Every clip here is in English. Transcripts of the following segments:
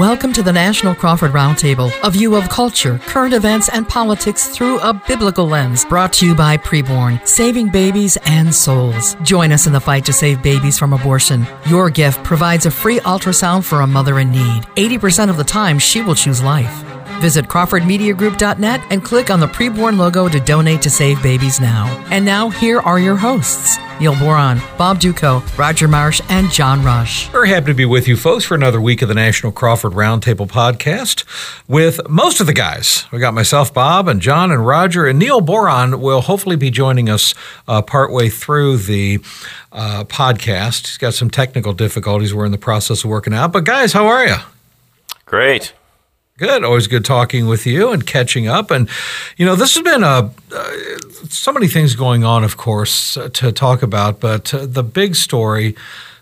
Welcome to the National Crawford Roundtable, a view of culture, current events, and politics through a biblical lens. Brought to you by Preborn, saving babies and souls. Join us in the fight to save babies from abortion. Your gift provides a free ultrasound for a mother in need. 80% of the time, she will choose life. Visit CrawfordMediaGroup.net and click on the preborn logo to donate to Save Babies Now. And now, here are your hosts Neil Boron, Bob Dutko, Roger Marsh, and John Rush. Very happy to be with you folks for another week of the National Crawford Roundtable podcast with most of the guys. We got myself, Bob, and John, and Roger, and Neil Boron will hopefully be joining us uh, partway through the uh, podcast. He's got some technical difficulties we're in the process of working out. But, guys, how are you? Great. Good. Always good talking with you and catching up. And, you know, this has been a, uh, so many things going on, of course, uh, to talk about. But uh, the big story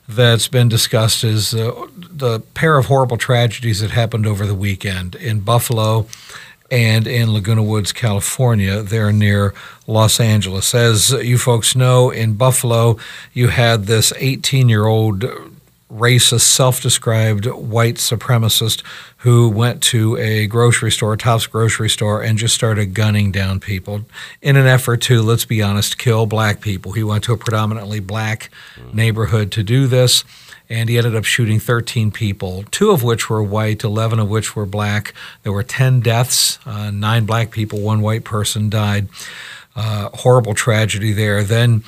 that's been discussed is uh, the pair of horrible tragedies that happened over the weekend in Buffalo and in Laguna Woods, California, there near Los Angeles. As you folks know, in Buffalo, you had this 18 year old racist, self described white supremacist who went to a grocery store, Tops grocery store, and just started gunning down people in an effort to, let's be honest, kill black people. He went to a predominantly black neighborhood to do this. And he ended up shooting 13 people, two of which were white, 11 of which were black. There were 10 deaths, uh, nine black people, one white person died. Uh, horrible tragedy there. Then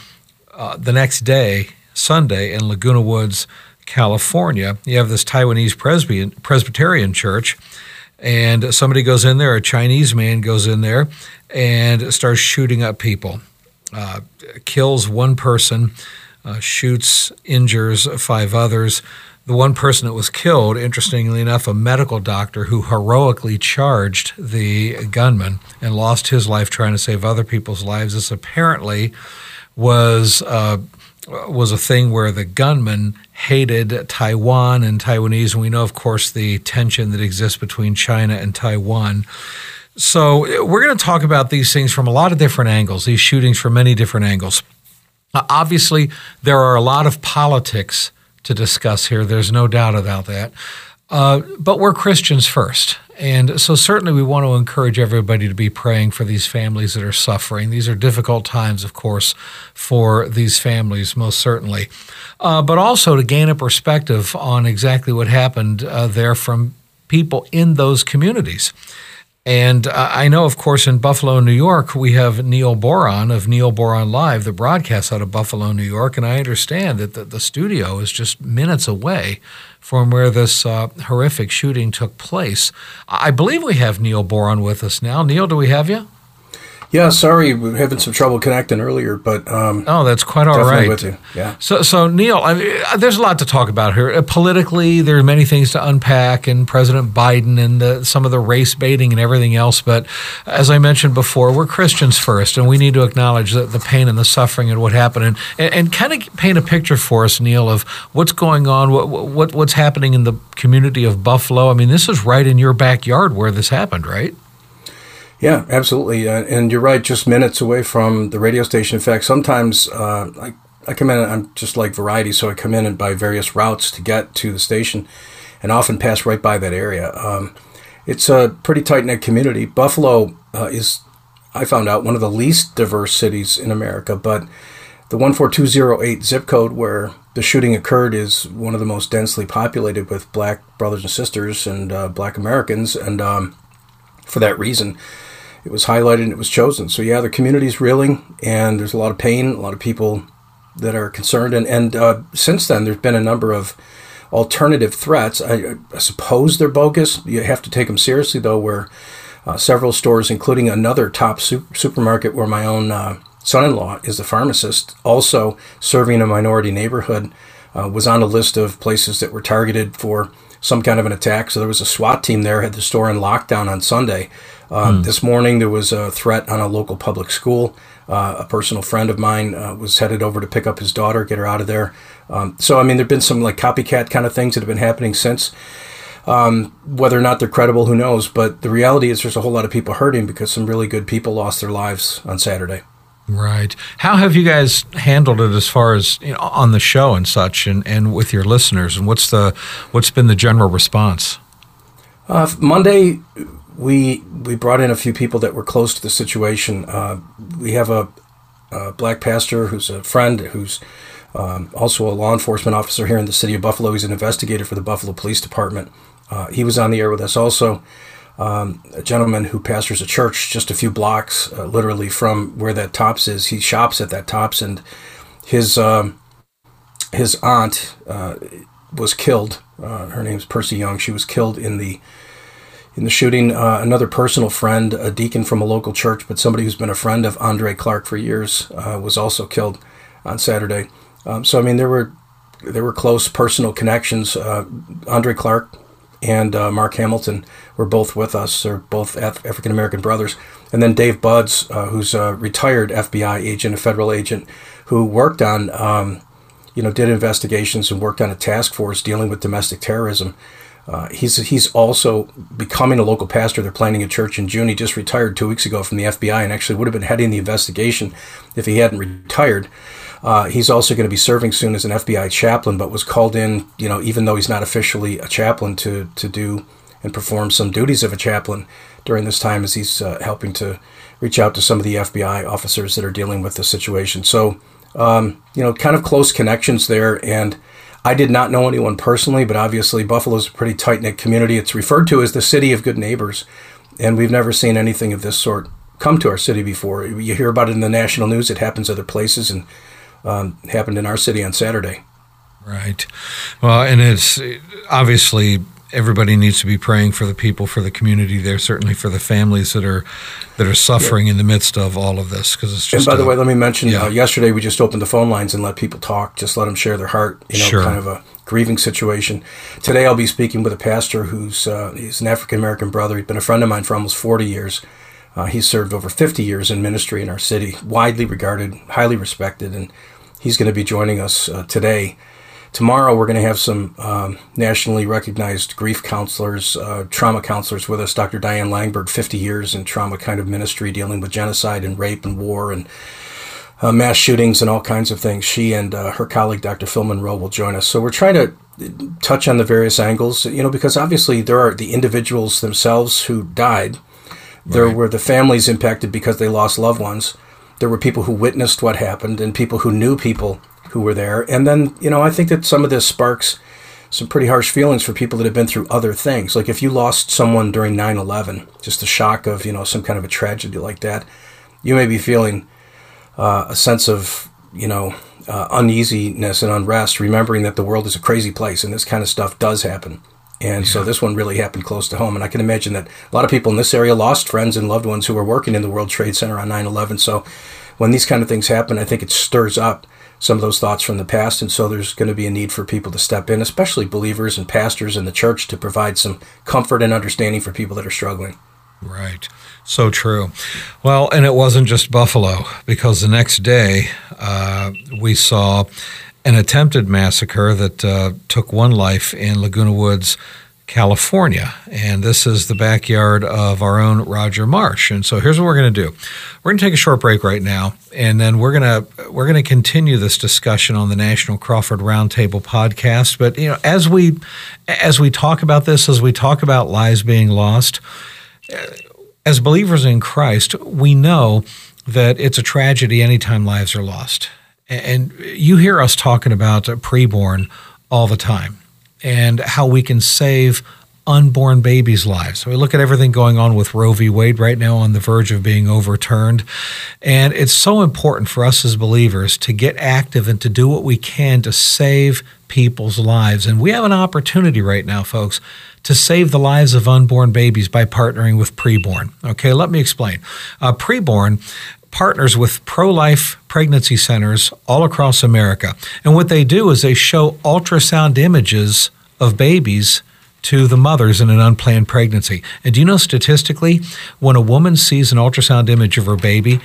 uh, the next day, Sunday, in Laguna Woods, California, you have this Taiwanese Presbyterian, church, and somebody goes in there, a Chinese man goes in there and starts shooting up people, uh, kills one person, uh, shoots, injures five others. The one person that was killed, interestingly enough, a medical doctor who heroically charged the gunman and lost his life trying to save other people's lives. This apparently was. Uh, was a thing where the gunman hated Taiwan and Taiwanese, and we know, of course, the tension that exists between China and Taiwan. So, we're going to talk about these things from a lot of different angles, these shootings from many different angles. Uh, obviously, there are a lot of politics to discuss here. There's no doubt about that. Uh, but we're Christians first. And so, certainly, we want to encourage everybody to be praying for these families that are suffering. These are difficult times, of course, for these families, most certainly. Uh, but also to gain a perspective on exactly what happened uh, there from people in those communities. And uh, I know, of course, in Buffalo, New York, we have Neil Boron of Neil Boron Live, the broadcast out of Buffalo, New York. And I understand that the, the studio is just minutes away from where this uh, horrific shooting took place. I believe we have Neil Boron with us now. Neil, do we have you? Yeah, sorry, we are having some trouble connecting earlier, but um, oh, that's quite all right. With you. Yeah. So, so Neil, I mean, uh, there's a lot to talk about here. Uh, politically, there are many things to unpack, and President Biden and the, some of the race baiting and everything else. But as I mentioned before, we're Christians first, and we need to acknowledge the, the pain and the suffering and what happened, and, and, and kind of paint a picture for us, Neil, of what's going on, what, what what's happening in the community of Buffalo. I mean, this is right in your backyard where this happened, right? Yeah, absolutely. Uh, and you're right, just minutes away from the radio station. In fact, sometimes uh, I, I come in, I'm just like variety, so I come in and by various routes to get to the station and often pass right by that area. Um, it's a pretty tight knit community. Buffalo uh, is, I found out, one of the least diverse cities in America, but the 14208 zip code where the shooting occurred is one of the most densely populated with black brothers and sisters and uh, black Americans. And um, for that reason, it was highlighted and it was chosen. So yeah, the community's reeling, and there's a lot of pain, a lot of people that are concerned, and and uh, since then there's been a number of alternative threats. I, I, suppose they're bogus. You have to take them seriously though. Where uh, several stores, including another top supermarket where my own uh, son-in-law is the pharmacist, also serving a minority neighborhood, uh, was on a list of places that were targeted for some kind of an attack. So there was a SWAT team there, had the store in lockdown on Sunday. Hmm. This morning there was a threat on a local public school. Uh, a personal friend of mine uh, was headed over to pick up his daughter, get her out of there. Um, so I mean, there've been some like copycat kind of things that have been happening since. Um, whether or not they're credible, who knows? But the reality is, there's a whole lot of people hurting because some really good people lost their lives on Saturday. Right. How have you guys handled it as far as you know, on the show and such, and, and with your listeners? And what's the what's been the general response? Uh, Monday, we we brought in a few people that were close to the situation. Uh, we have a, a, black pastor who's a friend who's um, also a law enforcement officer here in the city of Buffalo. He's an investigator for the Buffalo Police Department. Uh, he was on the air with us also. Um, a gentleman who pastors a church just a few blocks, uh, literally from where that Tops is. He shops at that Tops, and his um, his aunt uh, was killed. Uh, her name's Pearl Young. She was killed in the in the shooting. Uh, another personal friend, a deacon from a local church, but somebody who's been a friend of Andre Clark for years, uh, was also killed on Saturday. Um, so I mean, there were there were close personal connections. Uh, Andre Clark and uh, Mark Hamilton were both with us. They're both Af- African American brothers. And then Dave Buds, uh, who's a retired FBI agent, a federal agent, who worked on, um, you know, did investigations and worked on a task force dealing with domestic terrorism. Uh, he's he's also becoming a local pastor. They're planning a church in June. He just retired two weeks ago from the FBI and actually would have been heading the investigation if he hadn't retired. Uh, he's also going to be serving soon as an FBI chaplain, but was called in, you know, even though he's not officially a chaplain, to to do and perform some duties of a chaplain during this time as he's uh, helping to reach out to some of the FBI officers that are dealing with the situation. So, um, you know, kind of close connections there. And I did not know anyone personally, but obviously Buffalo's a pretty tight knit community. It's referred to as the city of good neighbors, and we've never seen anything of this sort come to our city before. You hear about it in the national news. It happens other places, and um, happened in our city on Saturday. Right. Well, and it's obviously everybody needs to be praying for the people, for the community there, certainly for the families that are that are suffering yeah. in the midst of all of this. Because it's just. And by a, the way, let me mention. Yeah. Uh, yesterday, we just opened the phone lines and let people talk. Just let them share their heart. You know, sure. kind of a grieving situation. Today, I'll be speaking with a pastor who's uh, he's an African American brother. He's been a friend of mine for almost forty years. Uh, he's served over 50 years in ministry in our city, widely regarded, highly respected, and he's going to be joining us uh, today. Tomorrow, we're going to have some um, nationally recognized grief counselors, uh, trauma counselors with us. Dr. Diane Langberg, 50 years in trauma kind of ministry, dealing with genocide and rape and war and uh, mass shootings and all kinds of things. She and uh, her colleague, Dr. Phil Monroe, will join us. So we're trying to touch on the various angles, you know, because obviously there are the individuals themselves who died there right. were the families impacted because they lost loved ones. There were people who witnessed what happened and people who knew people who were there. And then, you know, I think that some of this sparks some pretty harsh feelings for people that have been through other things. Like if you lost someone during 9 11, just the shock of, you know, some kind of a tragedy like that, you may be feeling uh, a sense of, you know, uh, uneasiness and unrest, remembering that the world is a crazy place and this kind of stuff does happen. And yeah. so this one really happened close to home. And I can imagine that a lot of people in this area lost friends and loved ones who were working in the World Trade Center on 9 11. So when these kind of things happen, I think it stirs up some of those thoughts from the past. And so there's going to be a need for people to step in, especially believers and pastors in the church, to provide some comfort and understanding for people that are struggling. Right. So true. Well, and it wasn't just Buffalo, because the next day uh, we saw an attempted massacre that uh, took one life in Laguna Woods, California. And this is the backyard of our own Roger Marsh. And so here's what we're going to do. We're going to take a short break right now, and then we're going to we're going to continue this discussion on the National Crawford Roundtable podcast. But you know, as we as we talk about this, as we talk about lives being lost, as believers in Christ, we know that it's a tragedy anytime lives are lost. And you hear us talking about preborn all the time and how we can save unborn babies' lives. So we look at everything going on with Roe v. Wade right now on the verge of being overturned. And it's so important for us as believers to get active and to do what we can to save people's lives. And we have an opportunity right now, folks, to save the lives of unborn babies by partnering with Preborn. Okay, let me explain. Uh, Preborn partners with pro life pregnancy centers all across America. And what they do is they show ultrasound images of babies to the mothers in an unplanned pregnancy. And do you know statistically, when a woman sees an ultrasound image of her baby,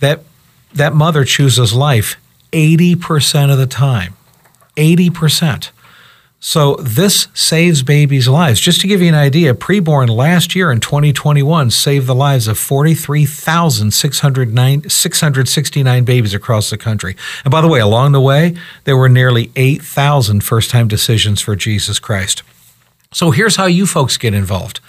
that that mother chooses life 80% of the time. 80%. So this saves babies' lives. Just to give you an idea, preborn last year in 2021 saved the lives of 43,669 babies across the country. And by the way, along the way, there were nearly 8,000 first time decisions for Jesus Christ. So here's how you folks get involved.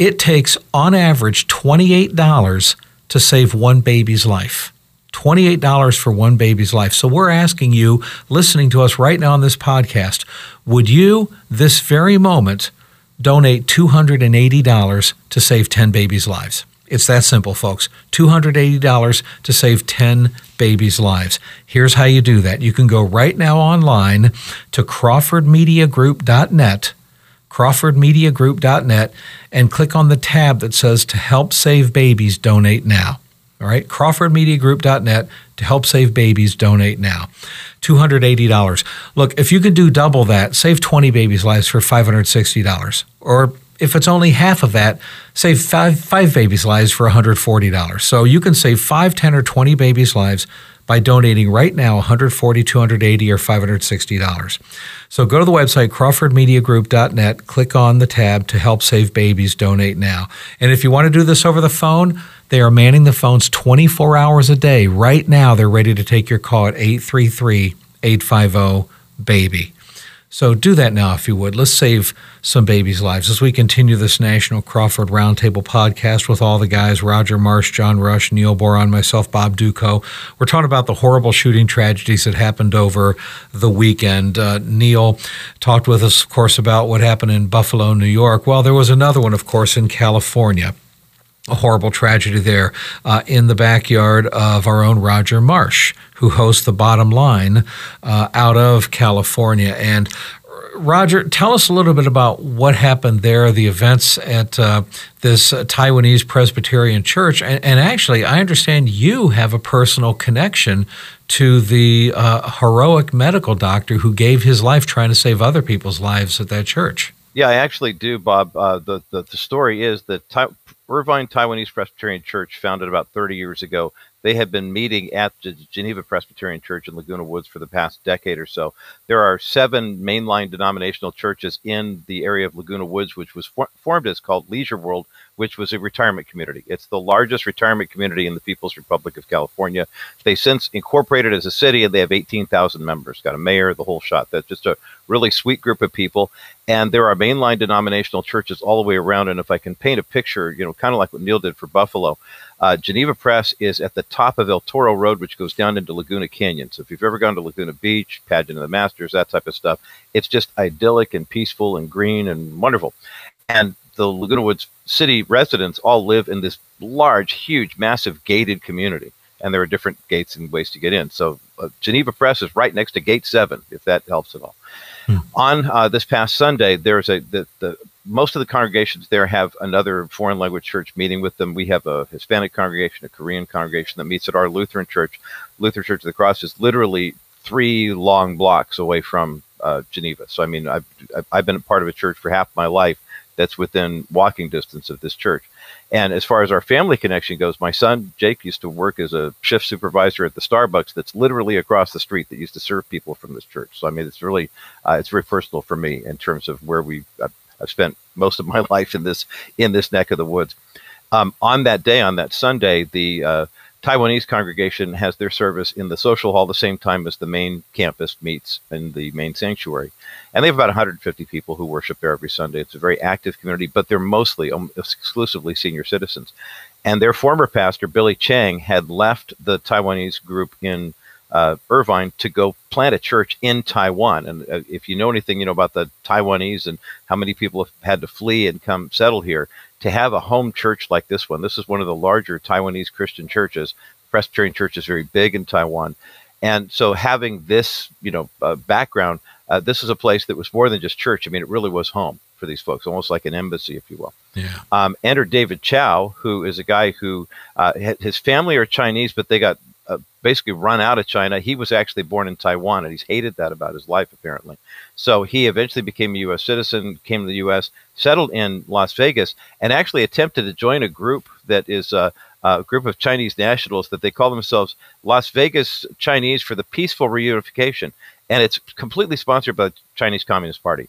It takes, on average, $28 to save one baby's life. $28 for one baby's life. So we're asking you, listening to us right now on this podcast, would you, this very moment, donate $280 to save 10 babies' lives? It's that simple, folks. $280 to save 10 babies' lives. Here's how you do that. You can go right now online to crawfordmediagroup.net, crawfordmediagroup.net, and click on the tab that says to help save babies, donate now. All right, crawfordmediagroup.net to help save babies, donate now. $280. Look, if you can do double that, save 20 babies' lives for $560. Or if it's only half of that, save five, five babies' lives for $140. So you can save five, 10, or 20 babies' lives by donating right now 140 280 or $560. So go to the website crawfordmediagroup.net, click on the tab to help save babies, donate now. And if you want to do this over the phone, they are manning the phones 24 hours a day. Right now, they're ready to take your call at 833 850 BABY. So do that now if you would. Let's save some babies' lives as we continue this National Crawford Roundtable podcast with all the guys Roger Marsh, John Rush, Neil Boron, myself, Bob Dutko. We're talking about the horrible shooting tragedies that happened over the weekend. Uh, Neil talked with us, of course, about what happened in Buffalo, New York. Well, there was another one, of course, in California a horrible tragedy there uh, in the backyard of our own Roger Marsh, who hosts the bottom line uh, out of California. And Roger, tell us a little bit about what happened there, the events at uh, this uh, Taiwanese Presbyterian church. And, and, actually, I understand you have a personal connection to the uh, heroic medical doctor who gave his life trying to save other people's lives at that church. Yeah, I actually do, Bob. Uh, the, the, the story is that Irvine Taiwanese Presbyterian Church, founded about 30 years ago, they have been meeting at the Geneva Presbyterian Church in Laguna Woods for the past decade or so. There are seven mainline denominational churches in the area of Laguna Woods, which was for- formed as called Leisure World, which was a retirement community. It's the largest retirement community in the People's Republic of California. They since incorporated as a city, and they have 18,000 members. Got a mayor, the whole shot. That's just a really sweet group of people. And there are mainline denominational churches all the way around. And if I can paint a picture, you know, kind of like what Neil did for Buffalo, uh, Geneva Press is at the top of El Toro Road, which goes down into Laguna Canyon. So if you've ever gone to Laguna Beach, Pageant of the Masters, that type of stuff, it's just idyllic and peaceful and green and wonderful. And the Laguna Woods city residents all live in this large, huge, massive gated community. And there are different gates and ways to get in. So uh, Geneva Press is right next to Gate 7, if that helps at all. Hmm. On uh, this past Sunday, there's a the, the most of the congregations there have another foreign language church meeting with them. We have a Hispanic congregation, a Korean congregation that meets at our Lutheran church. Lutheran Church of the Cross is literally three long blocks away from uh, Geneva. So I mean, I've I've been a part of a church for half my life that's within walking distance of this church. And as far as our family connection goes, my son Jake used to work as a shift supervisor at the Starbucks that's literally across the street that used to serve people from this church. So I mean, it's really uh, it's very personal for me in terms of where we uh, I've spent most of my life in this in this neck of the woods. Um, on that day, on that Sunday, the uh, Taiwanese congregation has their service in the social hall the same time as the main campus meets in the main sanctuary. And they have about 150 people who worship there every Sunday. It's a very active community, but they're mostly um, exclusively senior citizens. And their former pastor, Billy Chang, had left the Taiwanese group in uh, Irvine to go plant a church in Taiwan. And uh, if you know anything, you know about the Taiwanese and how many people have had to flee and come settle here. To have a home church like this one, this is one of the larger Taiwanese Christian churches. Presbyterian Church is very big in Taiwan, and so having this, you know, uh, background, uh, this is a place that was more than just church. I mean, it really was home for these folks, almost like an embassy, if you will. Yeah. Um, enter David Chou, who is a guy who uh, his family are Chinese, but they got uh, basically run out of China. He was actually born in Taiwan, and he's hated that about his life, apparently. So he eventually became a U.S. citizen, came to the U.S., settled in Las Vegas, and actually attempted to join a group that is uh, a group of Chinese nationals that they call themselves Las Vegas Chinese for the Peaceful Reunification. And it's completely sponsored by the Chinese Communist Party.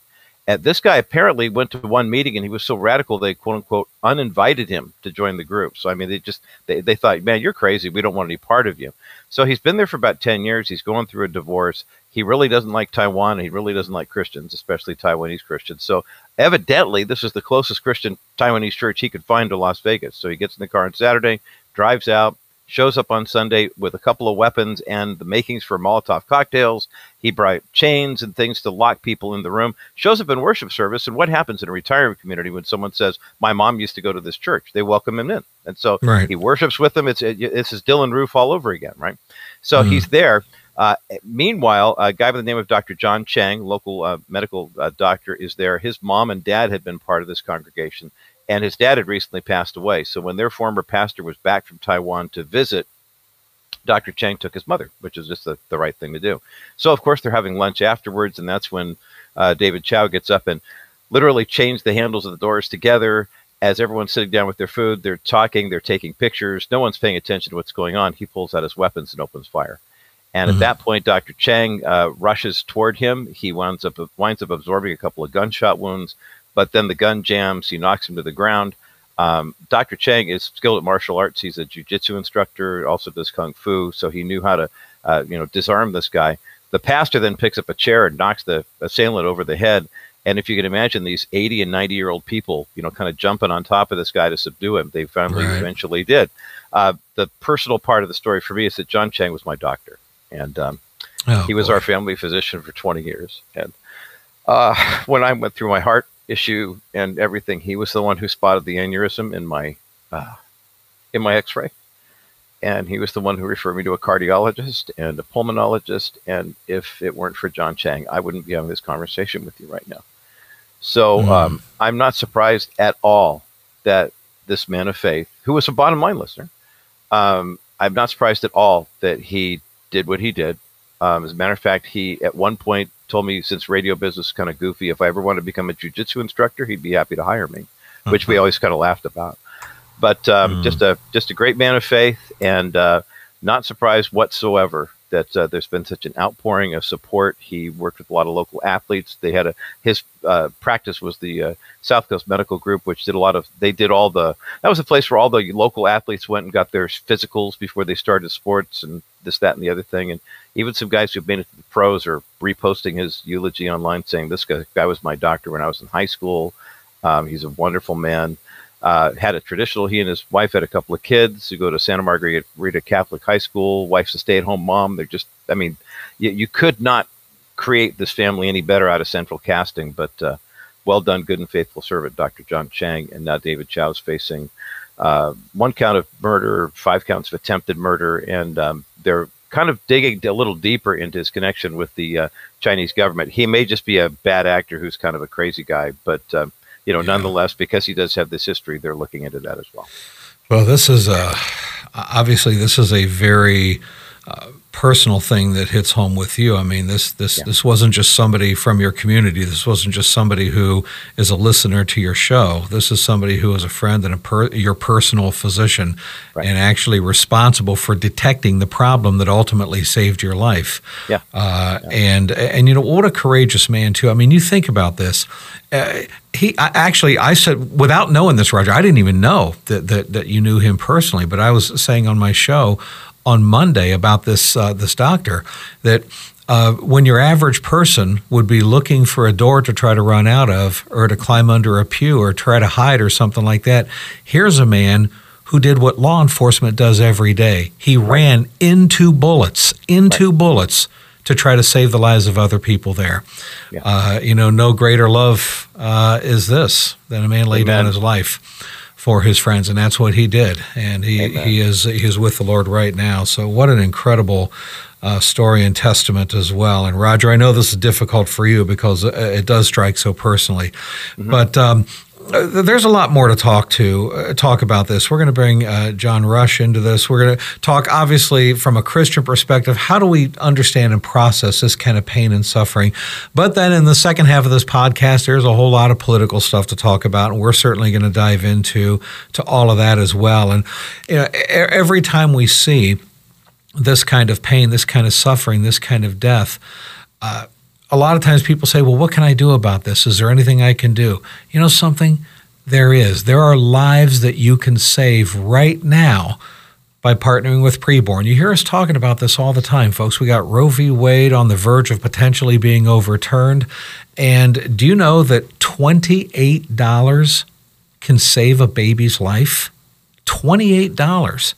And this guy apparently went to one meeting and he was so radical they quote unquote uninvited him to join the group. So I mean they just they, they thought, man, you're crazy. We don't want any part of you. So he's been there for about ten years. He's going through a divorce. He really doesn't like Taiwan. He really doesn't like Christians, especially Taiwanese Christians. So evidently this is the closest Christian Taiwanese church he could find to Las Vegas. So he gets in the car on Saturday, drives out, shows up on Sunday with a couple of weapons and the makings for Molotov cocktails. He brought chains and things to lock people in the room. Shows up in worship service. And what happens in a retirement community when someone says, "My mom used to go to this church"? They welcome him in, and so right. he worships with them. It's it's his Dylann Roof all over again, right? So mm. he's there. Uh, meanwhile, a guy by the name of Dr. John Cheng, local uh, medical uh, doctor, is there. His mom and dad had been part of this congregation and his dad had recently passed away. So when their former pastor was back from Taiwan to visit, Dr. Cheng took his mother, which is just the, the right thing to do. So of course they're having lunch afterwards, and that's when uh, David Chou gets up and literally changed the handles of the doors together. As everyone's sitting down with their food, they're talking, they're taking pictures. No one's paying attention to what's going on. He pulls out his weapons and opens fire. And mm-hmm. at that point, Dr. Cheng uh, rushes toward him. He winds up winds up absorbing a couple of gunshot wounds but then the gun jams. He knocks him to the ground. Um, Dr. Cheng is skilled at martial arts. He's a jujitsu instructor, also does kung fu, so he knew how to, uh, you know, disarm this guy. The pastor then picks up a chair and knocks the assailant over the head. And if you can imagine these 80 and 90 year old people, you know, kind of jumping on top of this guy to subdue him, they finally right. eventually did. Uh, the personal part of the story for me is that John Cheng was my doctor, and um, oh, he was boy. our family physician for 20 years. And uh, when I went through my heart issue and everything. He was the one who spotted the aneurysm in my uh, in my X-ray, and he was the one who referred me to a cardiologist and a pulmonologist. And if it weren't for John Cheng, I wouldn't be having this conversation with you right now. So mm. um, I'm not surprised at all that this man of faith, who was a bottom line listener, um, I'm not surprised at all that he did what he did. Um, as a matter of fact, he at one point told me since radio business is kind of goofy, if I ever want to become a jujitsu instructor, he'd be happy to hire me, uh-huh. which we always kind of laughed about. But um, mm. just a just a great man of faith, and uh, not surprised whatsoever that uh, there's been such an outpouring of support. He worked with a lot of local athletes. They had a his uh, practice was the uh, South Coast Medical Group, which did a lot of. They did all the. That was a place where all the local athletes went and got their physicals before they started sports and this, that, and the other thing. And even some guys who've made it to the pros are reposting his eulogy online, saying this guy, guy was my doctor when I was in high school. Um, he's a wonderful man uh, had a traditional. He and his wife had a couple of kids who go to Santa Margarita Catholic High School. Wife's a stay-at-home mom. They're just, I mean, you, you could not create this family any better out of central casting. But uh, well done, good and faithful servant, Dr. John Cheng, and now David Chou is facing uh, one count of murder, five counts of attempted murder, and um, they're kind of digging a little deeper into his connection with the uh, Chinese government. He may just be a bad actor who's kind of a crazy guy, but um, you know, yeah. nonetheless, because he does have this history, they're looking into that as well. Well, this is a, obviously this is a very uh, personal thing that hits home with you. I mean, this this yeah. this wasn't just somebody from your community. This wasn't just somebody who is a listener to your show. This is somebody who is a friend and a per, your personal physician, right. and actually responsible for detecting the problem that ultimately saved your life. Yeah. Uh, yeah. And and you know what a courageous man too. I mean, you think about this. Uh, he I, actually, I said without knowing this, Roger. I didn't even know that, that that you knew him personally, but I was saying on my show on Monday about this uh, this doctor that uh, when your average person would be looking for a door to try to run out of, or to climb under a pew, or try to hide, or something like that, here's a man who did what law enforcement does every day. He ran into bullets, into right. bullets to try to save the lives of other people there. Yeah. Uh, you know, no greater love uh, is this than a man lay down his life for his friends, and that's what he did. And he, he is he is with the Lord right now. So what an incredible uh, story and testament as well. And Roger, I know this is difficult for you because uh, it does strike so personally, mm-hmm. but um, uh, there's a lot more to talk to uh, talk about this. We're going to bring uh, John Rush into this. We're going to talk, obviously, from a Christian perspective. How do we understand and process this kind of pain and suffering? But then, in the second half of this podcast, there's a whole lot of political stuff to talk about, and we're certainly going to dive into to all of that as well. And you know, every time we see this kind of pain, this kind of suffering, this kind of death. Uh, a lot of times people say, well, what can I do about this? Is there anything I can do? You know something? There is. There are lives that you can save right now by partnering with preborn. You hear us talking about this all the time, folks. We got Roe v. Wade on the verge of potentially being overturned. And do you know that $28 can save a baby's life? $28.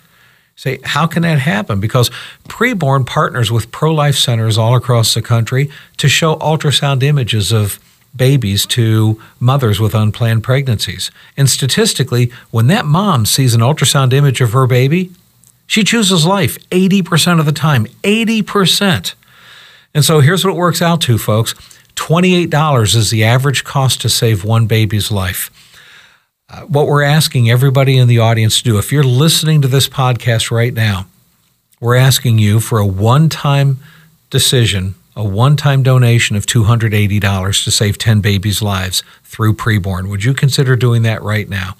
Say, how can that happen? Because preborn partners with pro life centers all across the country to show ultrasound images of babies to mothers with unplanned pregnancies. And statistically, when that mom sees an ultrasound image of her baby, she chooses life 80% of the time. 80%. And so here's what it works out to, folks $28 is the average cost to save one baby's life. Uh, what we're asking everybody in the audience to do, if you're listening to this podcast right now, we're asking you for a one time decision, a one time donation of $280 to save 10 babies' lives through preborn. Would you consider doing that right now?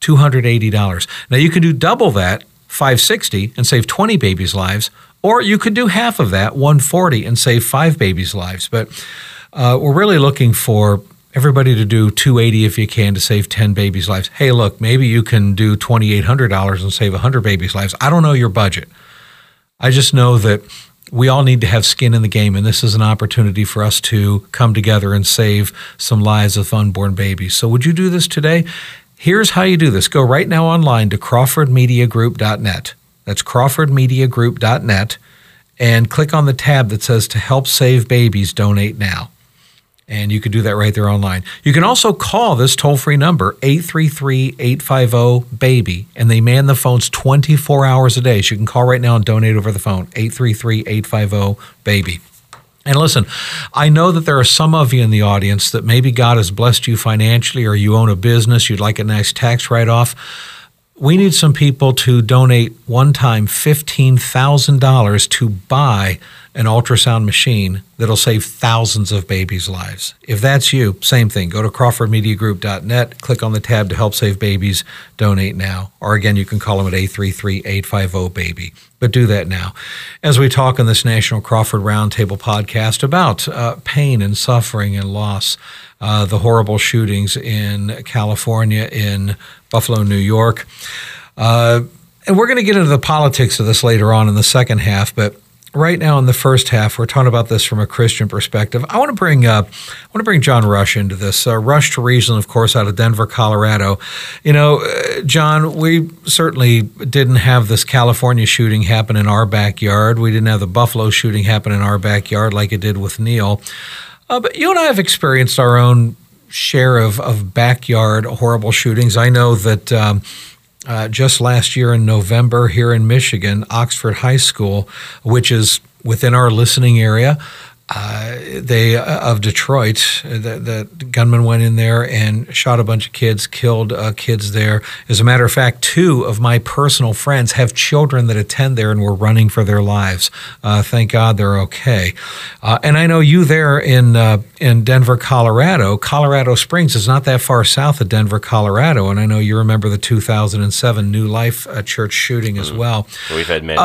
$280. Now you can do double that, 560 and save 20 babies' lives, or you could do half of that, 140 and save 5 babies' lives. But uh, we're really looking for everybody to do 280 if you can to save 10 babies' lives. Hey, look, maybe you can do $2,800 and save 100 babies' lives. I don't know your budget. I just know that we all need to have skin in the game, and this is an opportunity for us to come together and save some lives of unborn babies. So, would you do this today? Here's how you do this go right now online to CrawfordMediaGroup.net. That's CrawfordMediaGroup.net and click on the tab that says To Help Save Babies, Donate Now. And you can do that right there online. You can also call this toll free number, 833 850 BABY, and they man the phones 24 hours a day. So you can call right now and donate over the phone, 833 850 BABY. And listen, I know that there are some of you in the audience that maybe God has blessed you financially or you own a business, you'd like a nice tax write off. We need some people to donate one time $15,000 to buy an ultrasound machine that'll save thousands of babies' lives. If that's you, same thing. Go to crawfordmediagroup.net, click on the tab to help save babies, donate now. Or again, you can call them at 833-850-BABY. But do that now. As we talk on this National Crawford Roundtable podcast about uh, pain and suffering and loss, uh, the horrible shootings in California, in Buffalo, New York. Uh, and we're going to get into the politics of this later on in the second half, but right now in the first half, we're talking about this from a Christian perspective. I want to bring uh, I want to bring John Rush into this. Uh, Rush to Reason, of course, out of Denver, Colorado. You know, uh, John, we certainly didn't have this California shooting happen in our backyard. We didn't have the Buffalo shooting happen in our backyard like it did with Neil. Uh, but you and I have experienced our own share of, of backyard horrible shootings. I know that. Um, uh, just last year in November here in Michigan, Oxford High School, which is within our listening area, uh, they uh, of Detroit. The, the, gunman went in there and shot a bunch of kids, killed uh, kids there. As a matter of fact, two of my personal friends have children that attend there and were running for their lives. Uh, thank God they're okay. Uh, and I know you there in uh, in Denver, Colorado. Colorado Springs is not that far south of Denver, Colorado, and I know you remember the 2007 New Life church shooting as mm. well. We've had many.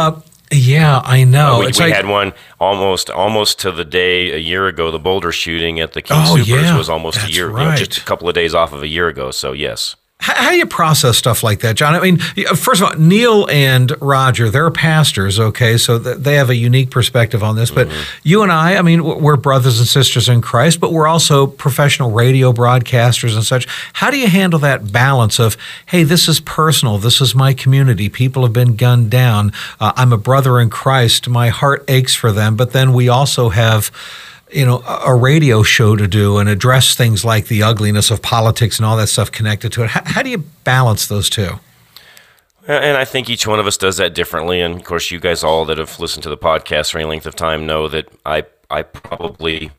Yeah, I know. Uh, we, we like, had one almost almost to the day a year ago. The Boulder shooting at the King oh, Soopers yeah, was almost a year, right. you know, just a couple of days off of a year ago. So yes. How, how, do you process stuff like that, John? I mean, first of all, Neil and Roger, they're pastors, okay, so they have a unique perspective on this. But mm-hmm. you and I, I mean, we're brothers and sisters in Christ, but we're also professional radio broadcasters and such. How do you handle that balance of, hey, this is personal, this is my community, people have been gunned down, uh, I'm a brother in Christ, my heart aches for them, but then we also have you know a radio show to do and address things like the ugliness of politics and all that stuff connected to it how, how, do you balance those two and I think each one of us does that differently. And of course, you guys all that have listened to the podcast for any length of time know that I I probably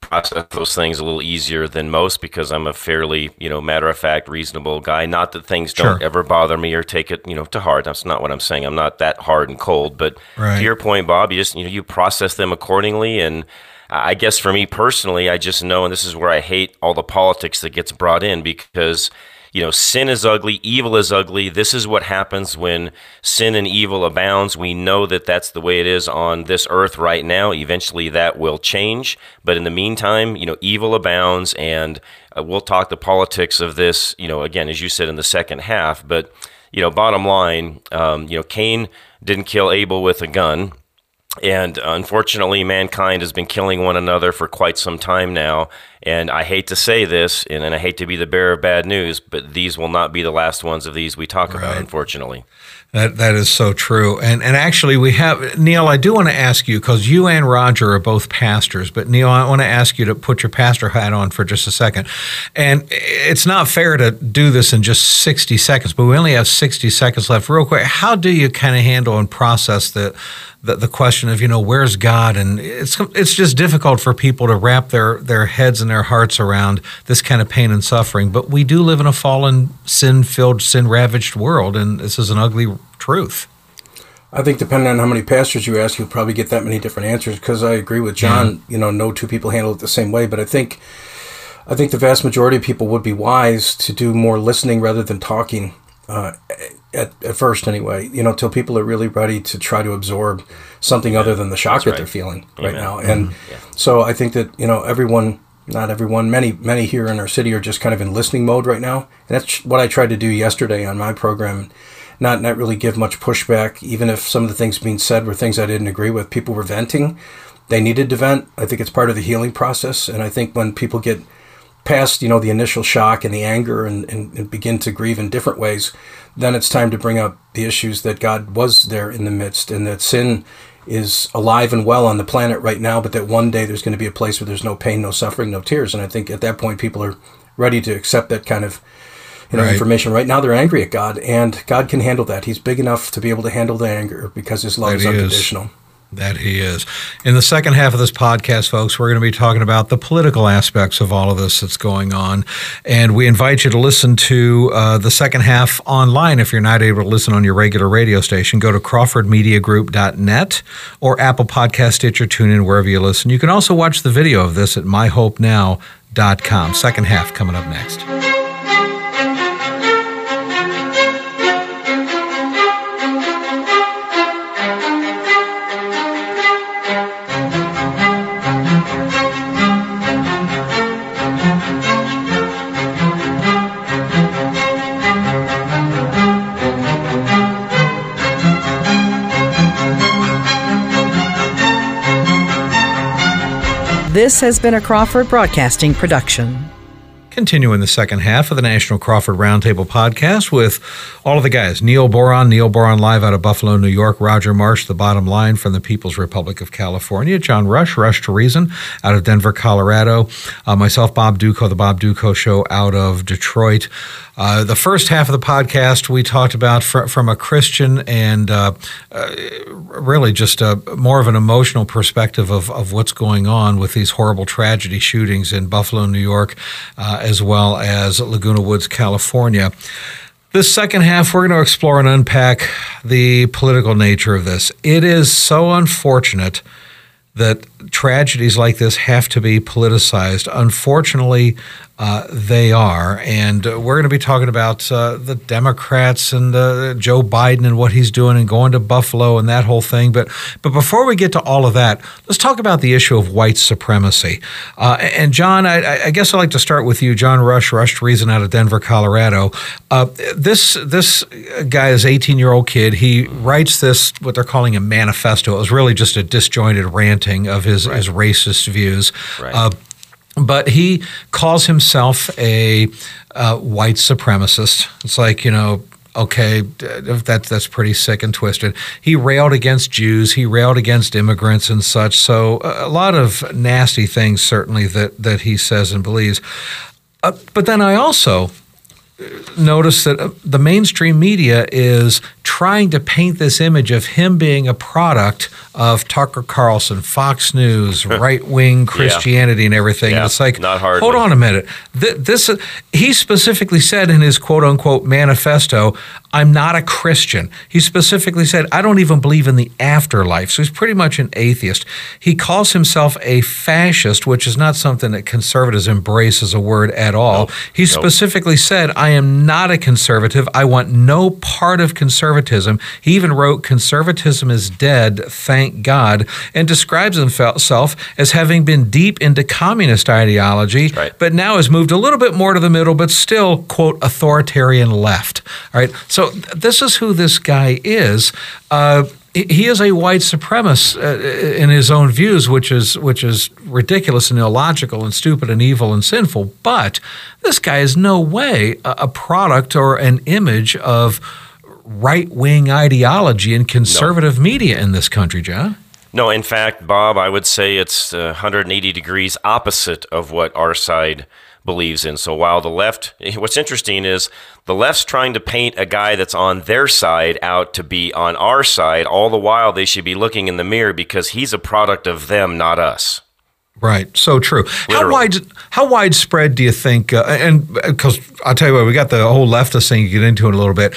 process those things a little easier than most because I'm a fairly you know matter of fact, reasonable guy. Not that things don't sure. ever bother me or take it you know to heart. That's not what I'm saying. I'm not that hard and cold. But right. to your point, Bob, you just you know you process them accordingly and I guess for me personally, I just know, and this is where I hate all the politics that gets brought in because you know, sin is ugly, evil is ugly. This is what happens when sin and evil abounds. We know that that's the way it is on this earth right now. Eventually that will change. But in the meantime, you know, evil abounds and uh, we'll talk the politics of this, you know, again, as you said in the second half. But, you know, bottom line, um, you know, Cain didn't kill Abel with a gun. And uh, unfortunately, mankind has been killing one another for quite some time now. And I hate to say this, and, and I hate to be the bearer of bad news, but these will not be the last ones of these we talk right. about, unfortunately. That that is so true. And and actually we have Neil, I do want to ask you because you and Roger are both pastors, but Neil, I want to ask you to put your pastor hat on for just a second. And it's not fair to do this in just 60 seconds, but we only have 60 seconds left. Real quick, how do you kind of handle and process the the, the question of you know where's God and it's it's just difficult for people to wrap their their heads and their hearts around this kind of pain and suffering but we do live in a fallen sin filled sin ravaged world and this is an ugly truth I think depending on how many pastors you ask, you'll probably get that many different answers. Because I agree with John. Yeah. You know, no two people handle it the same way. But I think, I think the vast majority of people would be wise to do more listening rather than talking. Uh, at, at first anyway, you know, till people are really ready to try to absorb something yeah. other than the shock That's that right. they're feeling Amen. right now. And mm-hmm. yeah. so I think that, you know, everyone, not everyone, many, many here in our city are just kind of in listening mode right now. And that's what I tried to do yesterday on my program. Not, not really give much pushback, even if some of the things being said were things I didn't agree with. People were venting. They needed to vent. I think it's part of the healing process. And I think when people get past, you know, the initial shock and the anger and, and, and begin to grieve in different ways, then it's time to bring up the issues that God was there in the midst and that sin is alive and well on the planet right now, but that one day there's going to be a place where there's no pain, no suffering, no tears. And I think at that point people are ready to accept that kind of you know, right. information. Right now they're angry at God, and God can handle that. He's big enough to be able to handle the anger because His love that is unconditional. Is. That he is. In the second half of this podcast, folks, we're going to be talking about the political aspects of all of this that's going on. And we invite you to listen to uh, the second half online if you're not able to listen on your regular radio station. Go to crawfordmediagroup.net or Apple Podcast, Stitcher, TuneIn, wherever you listen. You can also watch the video of this at myhopenow.com. Second half coming up next. This has been a Crawford Broadcasting production. Continuing the second half of the National Crawford Roundtable podcast with all of the guys Neil Boron, Neil Boron live out of Buffalo, New York, Roger Marsh, the bottom line from the People's Republic of California, John Rush, Rush to Reason out of Denver, Colorado, uh, myself, Bob Dutko, the Bob Dutko Show out of Detroit. Uh, the first half of the podcast we talked about fr- from a Christian and uh, uh, really just a, more of an emotional perspective of, of what's going on with these horrible tragedy shootings in Buffalo, New York, uh, as well as Laguna Woods, California. This second half, we're going to explore and unpack the political nature of this. It is so unfortunate that tragedies like this have to be politicized. Unfortunately, uh, they are. And uh, we're going to be talking about uh, the Democrats and uh, Joe Biden and what he's doing and going to Buffalo and that whole thing. But but before we get to all of that, let's talk about the issue of white supremacy. Uh, and John, I, I, guess I'd like to start with you, John Rush, Rush Reason out of Denver, Colorado. Uh, this this guy is 18 year old kid. He writes this what they're calling a manifesto. It was really just a disjointed ranting of his, right. his racist views. Right but he calls himself a uh, white supremacist. It's like, you know, okay, that's that's pretty sick and twisted. He railed against Jews, he railed against immigrants and such. So a lot of nasty things, certainly that that he says and believes. Uh, but then I also notice that uh, the mainstream media is trying to paint this image of him being a product of Tucker Carlson, Fox News, right wing Christianity, yeah. and everything. Yeah, and it's like, not hold on a minute. This, he specifically said in his quote unquote manifesto, I'm not a Christian. He specifically said, I don't even believe in the afterlife. So he's pretty much an atheist. He calls himself a fascist, which is not something that conservatives embrace as a word at all. Nope. He specifically nope. said, I am not a conservative. I want no part of conservatism. He even wrote, Conservatism is dead, thank God, and describes himself as having been deep into communist ideology, right. but now has moved a little bit more to the middle, but still, quote, authoritarian left. All right. So this is who this guy is. Uh, he is a white supremacist uh, in his own views, which is which is ridiculous and illogical and stupid and evil and sinful. But this guy is no way a, a product or an image of right wing ideology and conservative no. media in this country, John. No, in fact, Bob, I would say it's uh, 180 degrees opposite of what our side believes in. So while the left, what's interesting is the left's trying to paint a guy that's on their side out to be on our side, all the while they should be looking in the mirror because he's a product of them, not us. Right, so true. How wide, how widespread do you think? Uh, and because uh, I'll tell you what, we got the whole leftist thing. You get into it a little bit.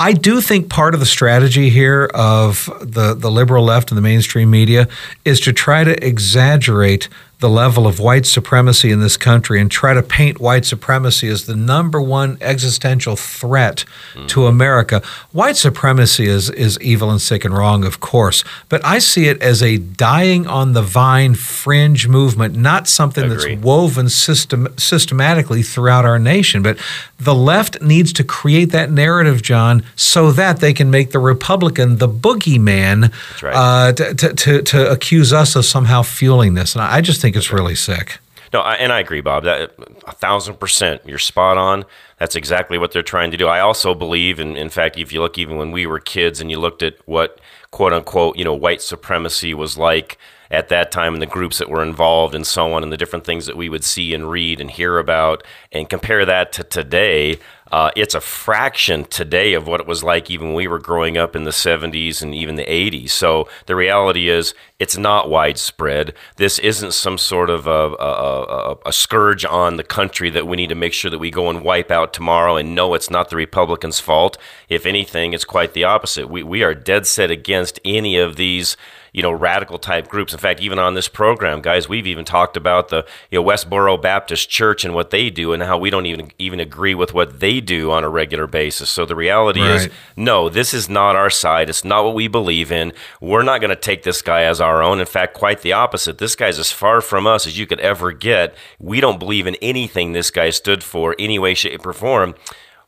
I do think part of the strategy here of the, the liberal left and the mainstream media is to try to exaggerate the level of white supremacy in this country and try to paint white supremacy as the number one existential threat mm. to America. White supremacy is, is evil and sick and wrong, of course, but I see it as a dying on the vine fringe movement, not something that's woven system, systematically throughout our nation. But the left needs to create that narrative, John, so that they can make the Republican the boogeyman right. uh, to, to, to accuse us of somehow fueling this. And I just think think it's really sick. No, I, and I agree, Bob. That a thousand percent, you're spot on. That's exactly what they're trying to do. I also believe, and in fact, if you look even when we were kids and you looked at what quote unquote, you know, white supremacy was like at that time and the groups that were involved and so on and the different things that we would see and read and hear about and compare that to today uh, it's a fraction today of what it was like even when we were growing up in the 70s and even the 80s. So the reality is, it's not widespread. This isn't some sort of a, a, a, a, scourge on the country that we need to make sure that we go and wipe out tomorrow. And no, it's not the Republicans' fault. If anything, it's quite the opposite. We, we are dead set against any of these you know radical type groups. In fact, even on this program, guys, we've even talked about the you know Westboro Baptist Church and what they do, and how we don't even even agree with what they do on a regular basis. So the reality right. is, no, this is not our side. It's not what we believe in. We're not going to take this guy as our own. In fact, quite the opposite. This guy's as far from us as you could ever get. We don't believe in anything this guy stood for, any way, shape, or form.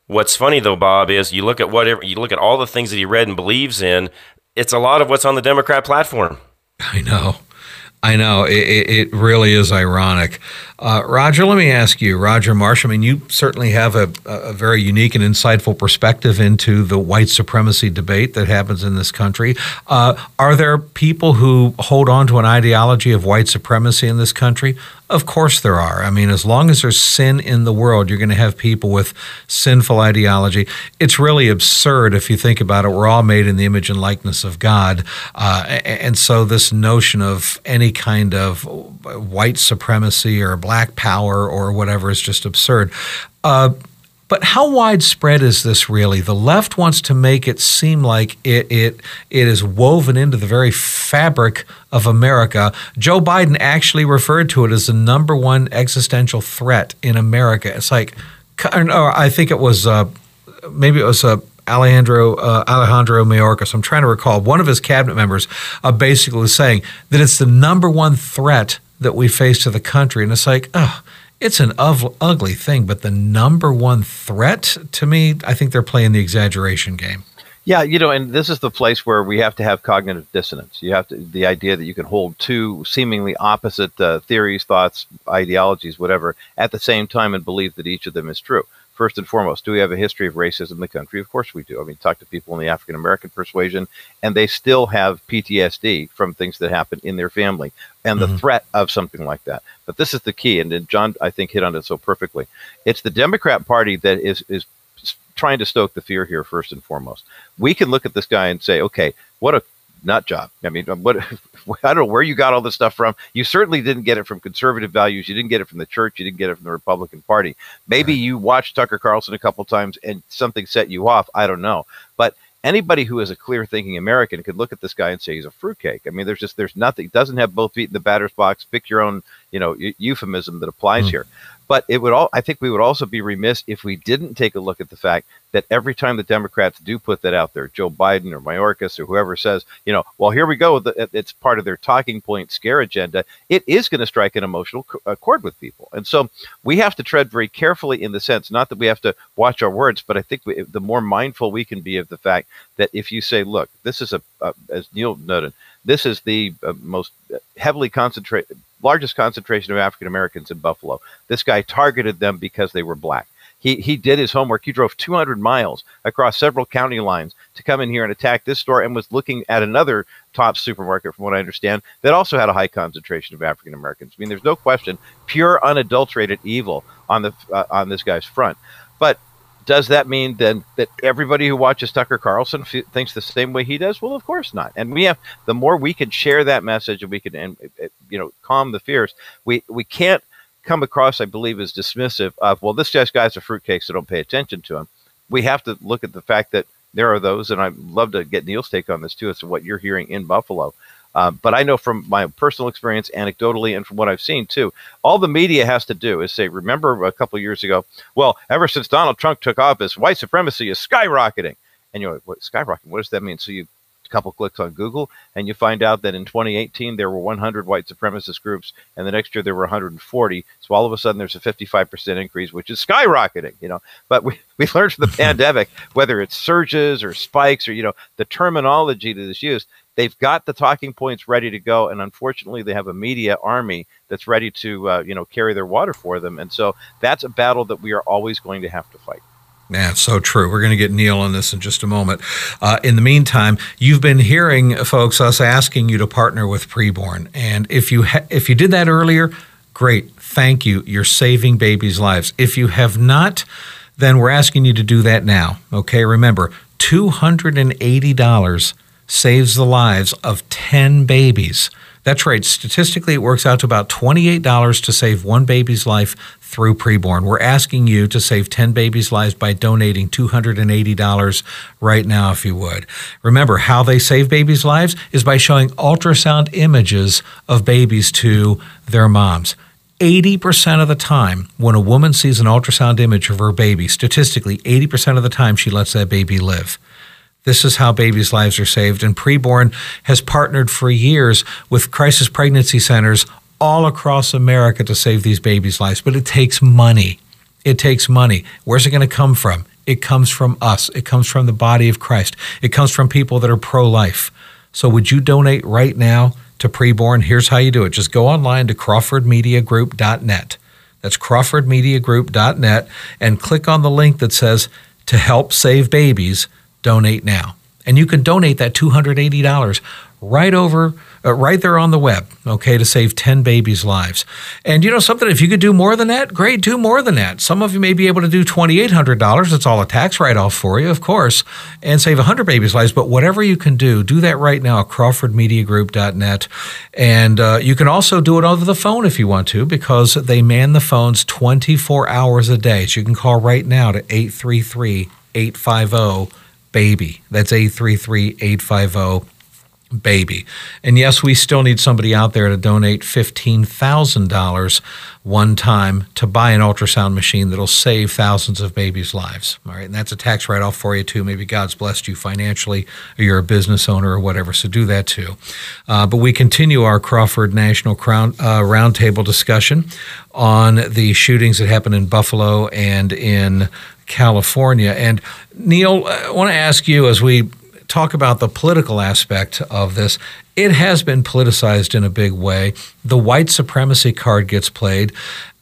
What's funny though, Bob, is you look at whatever you look at all the things that he read and believes in it's a lot of what's on the Democrat platform. I know. I know it, it really is ironic. Uh, Roger, let me ask you, Roger Marsh. I mean, you certainly have a, a, very unique and insightful perspective into the white supremacy debate that happens in this country. Uh, are there people who hold on to an ideology of white supremacy in this country? Of course there are. I mean, as long as there's sin in the world, you're going to have people with sinful ideology. It's really absurd if you think about it. We're all made in the image and likeness of God. Uh, and so this notion of any kind of white supremacy or black power or whatever is just absurd. Uh, but how widespread is this really? The left wants to make it seem like it, it, it is woven into the very fabric of America. Joe Biden actually referred to it as the number one existential threat in America. It's like, or I think it was, uh, maybe it was uh, Alejandro uh, Alejandro Mayorkas. I'm trying to recall one of his cabinet members uh, basically saying that it's the number one threat that we face to the country, and it's like, oh, it's an ugly thing, but the number one threat to me, I think they're playing the exaggeration game. Yeah, you know, and this is the place where we have to have cognitive dissonance. You have to the idea that you can hold two seemingly opposite uh, theories, thoughts, ideologies, whatever, at the same time and believe that each of them is true first and foremost, do we have a history of racism in the country? Of course we do. I mean, talk to people in the African American persuasion, and they still have PTSD from things that happened in their family and mm-hmm. the threat of something like that. But this is the key, and John, I think, hit on it so perfectly. It's the Democrat Party that is is trying to stoke the fear here first and foremost. We can look at this guy and say, okay, what a nut job. I mean, what I don't know where you got all this stuff from. You certainly didn't get it from conservative values. You didn't get it from the church. You didn't get it from the Republican Party. Maybe you watched Tucker Carlson a couple times and something set you off. I don't know, but anybody who is a clear thinking American could look at this guy and say he's a fruitcake. I mean, there's just there's nothing doesn't have both feet in the batter's box. Pick your own, you know, euphemism that applies mm. here. But it would all I think we would also be remiss if we didn't take a look at the fact that every time the Democrats do put that out there, Joe Biden or Mayorkas or whoever says, you know, well, here we go, it's part of their talking point scare agenda, it is going to strike an emotional chord with people. And so we have to tread very carefully in the sense, not that we have to watch our words, but I think we, the more mindful we can be of the fact that if you say, look, this is a, uh, as Neil noted, this is the uh, most heavily concentrated, largest concentration of African Americans in Buffalo. This guy targeted them because they were black. He, he did his homework. He drove 200 miles across several county lines to come in here and attack this store and was looking at another top supermarket, from what I understand, that also had a high concentration of African Americans. I mean, there's no question, pure, unadulterated evil on the uh, on this guy's front. But does that mean then that everybody who watches Tucker Carlson f- thinks the same way he does? Well, of course not. And we have the more we can share that message and we can, and, you know, calm the fears. We we can't come across, I believe, as dismissive of well, this guy's a fruitcake, so don't pay attention to him. We have to look at the fact that there are those, and I'd love to get Neil's take on this too, as to what you're hearing in Buffalo. Uh, but I know from my personal experience, anecdotally, and from what I've seen too, all the media has to do is say, remember a couple years ago, well, ever since Donald Trump took office, white supremacy is skyrocketing. And you're like, what, skyrocketing? What does that mean? So you a couple clicks on Google, and you find out that in 2018 there were 100 white supremacist groups, and the next year there were 140. So all of a sudden there's a 55% increase, which is skyrocketing. You know, but we we learned from the pandemic whether it's surges or spikes or you know the terminology that is used. They've got the talking points ready to go, and unfortunately, they have a media army that's ready to, uh, you know, carry their water for them. And so that's a battle that we are always going to have to fight. Yeah, so true. We're going to get Neil on this in just a moment. Uh, in the meantime, you've been hearing, folks, us asking you to partner with Preborn, and if you ha- if you did that earlier, great. Thank you. You're saving babies' lives. If you have not, then we're asking you to do that now. Okay, remember, two hundred and eighty dollars saves the lives of ten babies. That's right. Statistically, it works out to about $28 to save one baby's life through preborn. We're asking you to save 10 babies' lives by donating $280 right now, if you would. Remember, how they save babies' lives is by showing ultrasound images of babies to their moms. 80% of the time, when a woman sees an ultrasound image of her baby, statistically, 80% of the time, she lets that baby live. This is how babies' lives are saved. And Preborn has partnered for years with crisis pregnancy centers all across America to save these babies' lives. But it takes money. It takes money. Where's it going to come from? It comes from us. It comes from the body of Christ. It comes from people that are pro life. So would you donate right now to Preborn? Here's how you do it just go online to CrawfordMediaGroup.net. That's CrawfordMediaGroup.net and click on the link that says to help save babies donate now. And you can donate that $280 right over uh, right there on the web, okay, to save 10 babies' lives. And you know something, if you could do more than that, great, do more than that. Some of you may be able to do $2,800. It's all a tax write off for you, of course, and save 100 babies' lives. But whatever you can do, do that right now at CrawfordMediaGroup.net. And uh, you can also do it over the phone if you want to, because they man the phones 24 hours a day. So you can call right now to 833 850 baby. That's 833 850 baby. And yes, we still need somebody out there to donate $15,000 one time to buy an ultrasound machine that'll save thousands of babies' lives. All right. And that's a tax write off for you, too. Maybe God's blessed you financially, or you're a business owner or whatever. So do that, too. Uh, but we continue our Crawford National Crown, uh, Roundtable discussion on the shootings that happened in Buffalo and in California. And Neil, I want to ask you as we talk about the political aspect of this, it has been politicized in a big way. The white supremacy card gets played.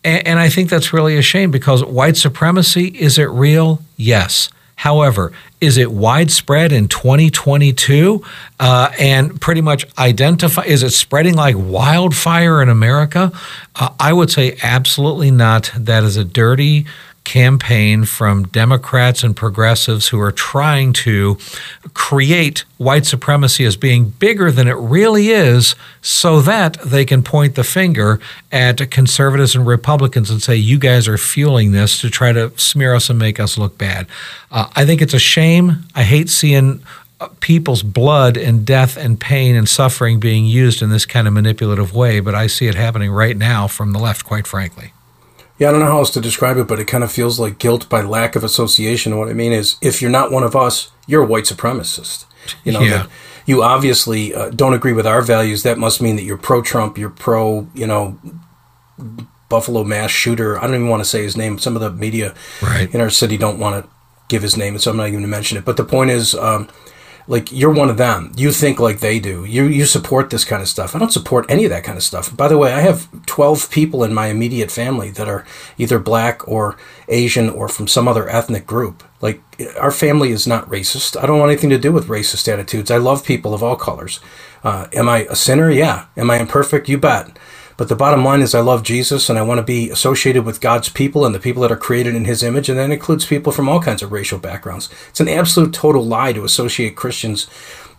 And, I think that's really a shame because white supremacy, is it real? Yes. However, is it widespread in 2022 uh, and pretty much identify? Is it spreading like wildfire in America? Uh, I would say absolutely not. That is a dirty campaign from Democrats and progressives who are trying to create white supremacy as being bigger than it really is so that they can point the finger at conservatives and Republicans and say, you guys are fueling this to try to smear us and make us look bad. Uh, I think it's a shame. I hate seeing uh, people's blood and death and pain and suffering being used in this kind of manipulative way, but I see it happening right now from the left, quite frankly. Yeah, I don't know how else to describe it, but it kind of feels like guilt by lack of association. What I mean is, if you're not one of us, you're a white supremacist. You know, Yeah. you obviously uh, don't agree with our values. That must mean that you're pro Trump, you're pro, you know, Buffalo mass shooter. I don't even want to say his name. Some of the media Right. in our city don't want to give his name, and so I'm not even going to mention it. But the point is, um, like you're one of them. You think like they do. You you support this kind of stuff. I don't support any of that kind of stuff. By the way, I have 12 people in my immediate family that are either black or Asian or from some other ethnic group. Like our family is not racist. I don't want anything to do with racist attitudes. I love people of all colors. Uh, am I a sinner? Yeah. Am I imperfect? You bet. But the bottom line is, I love Jesus and I want to be associated with God's people and the people that are created in His image, and that includes people from all kinds of racial backgrounds. It's an absolute total lie to associate Christians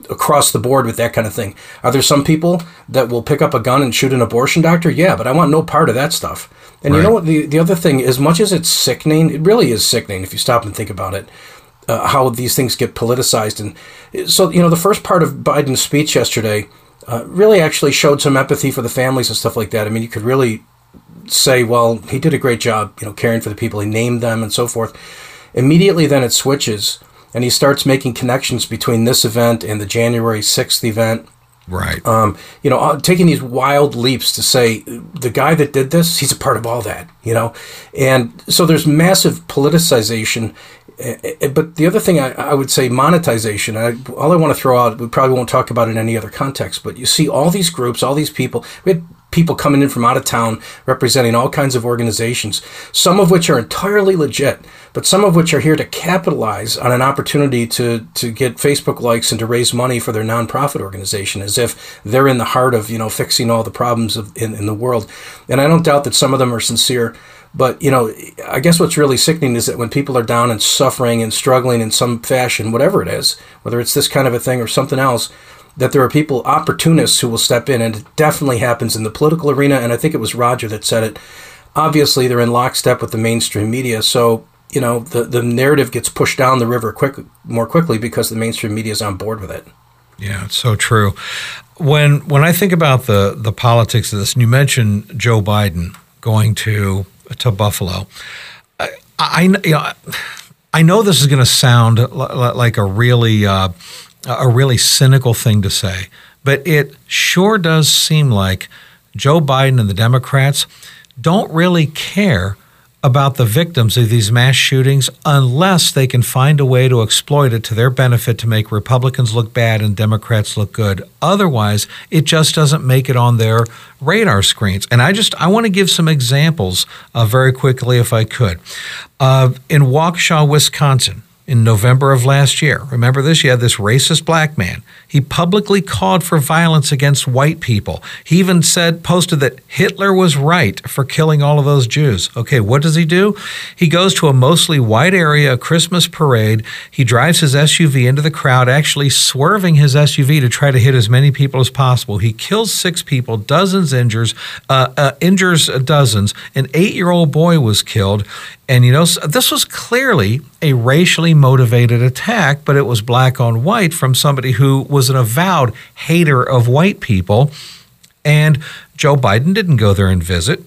across the board with that kind of thing. Are there some people that will pick up a gun and shoot an abortion doctor? Yeah, but I want no part of that stuff. And you know what? The, the other thing, as much as it's sickening, it really is sickening if you stop and think about it uh, how these things get politicized. And so, you know, the first part of Biden's speech yesterday uh, really actually showed some empathy for the families and stuff like that. I mean, you could really say, well, he did a great job, you know, caring for the people. He named them and so forth. Immediately, then it switches, and he starts making connections between this event and the January 6th event Right. um, you know, uh, taking these wild leaps to say the guy that did this, he's a part of all that, you know, and so there's massive politicization. Eh, eh, But the other thing I, I would say, monetization. I, all I want to throw out, we probably won't talk about it in any other context, but you see all these groups, all these people. We had people coming in from out of town representing all kinds of organizations, some of which are entirely legit, but some of which are here to capitalize on an opportunity to, to get Facebook likes and to raise money for their nonprofit organization as if they're in the heart of, you know, fixing all the problems of, in, in the world. And I don't doubt that some of them are sincere. But, you know, I guess what's really sickening is that when people are down and suffering and struggling in some fashion, whatever it is, whether it's this kind of a thing or something else, that there are people, opportunists, who will step in. And it definitely happens in the political arena. And I think it was Roger that said it. Obviously, they're in lockstep with the mainstream media. So, you know, the, the narrative gets pushed down the river quick, more quickly because the mainstream media is on board with it. Yeah, it's so true. When when I think about the the politics of this, and you mentioned Joe Biden going to to Buffalo, I, I you know I know this is going to sound li- li- like a really uh, a really cynical thing to say, but it sure does seem like Joe Biden and the Democrats don't really care about the victims of these mass shootings unless they can find a way to exploit it to their benefit to make Republicans look bad and Democrats look good. Otherwise, it just doesn't make it on their radar screens. And I just I want to give some examples uh, very quickly if I could. Uh, in Waukesha, Wisconsin, in November of last year. Remember this? You had this racist black man. He publicly called for violence against white people. He even said, posted that Hitler was right for killing all of those Jews. Okay, what does he do? He goes to a mostly white area, a Christmas parade. He drives his SUV into the crowd, actually swerving his SUV to try to hit as many people as possible. He kills six people, dozens injures, uh, uh, injures dozens. An eight-year-old boy was killed. And you know, this was clearly a racially motivated attack, but it was black on white from somebody who was an avowed hater of white people. And Joe Biden didn't go there and visit.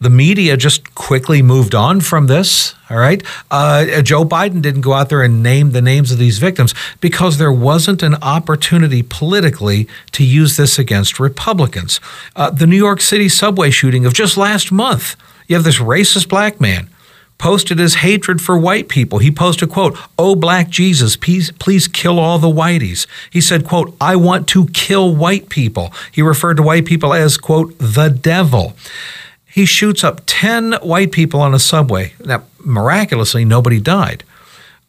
The media just quickly moved on from this. All right. Uh, Joe Biden didn't go out there and name the names of these victims because there wasn't an opportunity politically to use this against Republicans. Uh, the New York City subway shooting of just last month, you have this racist black man posted his hatred for white people. He posted, quote, Oh, black Jesus, please, please kill all the whiteys. He said, quote, I want to kill white people. He referred to white people as, quote, the devil. He shoots up 10 white people on a subway. Now, miraculously, nobody died.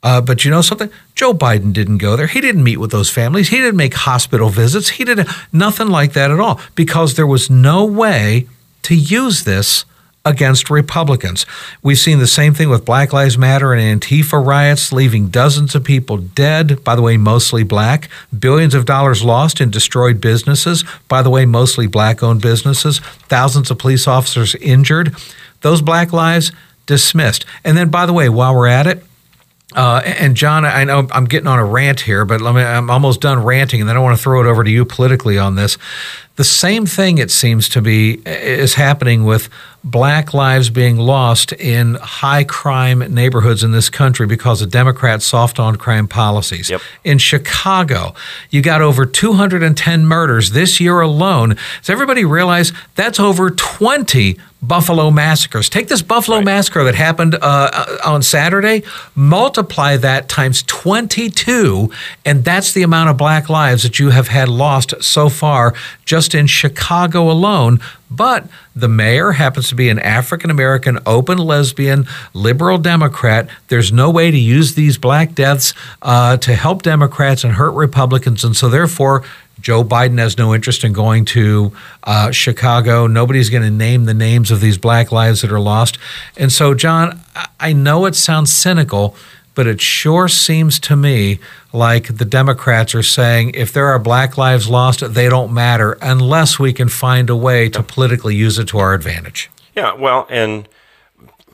Uh, but you know something? Joe Biden didn't go there. He didn't meet with those families. He didn't make hospital visits. He did nothing like that at all because there was no way to use this against Republicans. We've seen the same thing with Black Lives Matter and Antifa riots, leaving dozens of people dead, by the way, mostly black, billions of dollars lost in destroyed businesses, by the way, mostly black owned businesses, thousands of police officers injured. Those black lives dismissed. And then, by the way, while we're at it, uh, and John, I know I'm getting on a rant here, but me, I'm almost done ranting, and then I want to throw it over to you politically on this. The same thing, it seems to be, is happening with black lives being lost in high crime neighborhoods in this country because of Democrats' soft on crime policies. Yep. In Chicago, you got over 210 murders this year alone. Does everybody realize that's over 20 Buffalo massacres? Take this Buffalo right. massacre that happened uh, on Saturday, multiply that times 22, and that's the amount of black lives that you have had lost so far just in Chicago alone. But the mayor happens to be an African American, open lesbian, liberal Democrat. There's no way to use these black deaths uh, to help Democrats and hurt Republicans. And so, therefore, Joe Biden has no interest in going to uh, Chicago. Nobody's going to name the names of these black lives that are lost. And so, John, I know it sounds cynical, but it sure seems to me like the Democrats are saying if there are black lives lost, they don't matter unless we can find a way to politically use it to our advantage. Yeah, well, and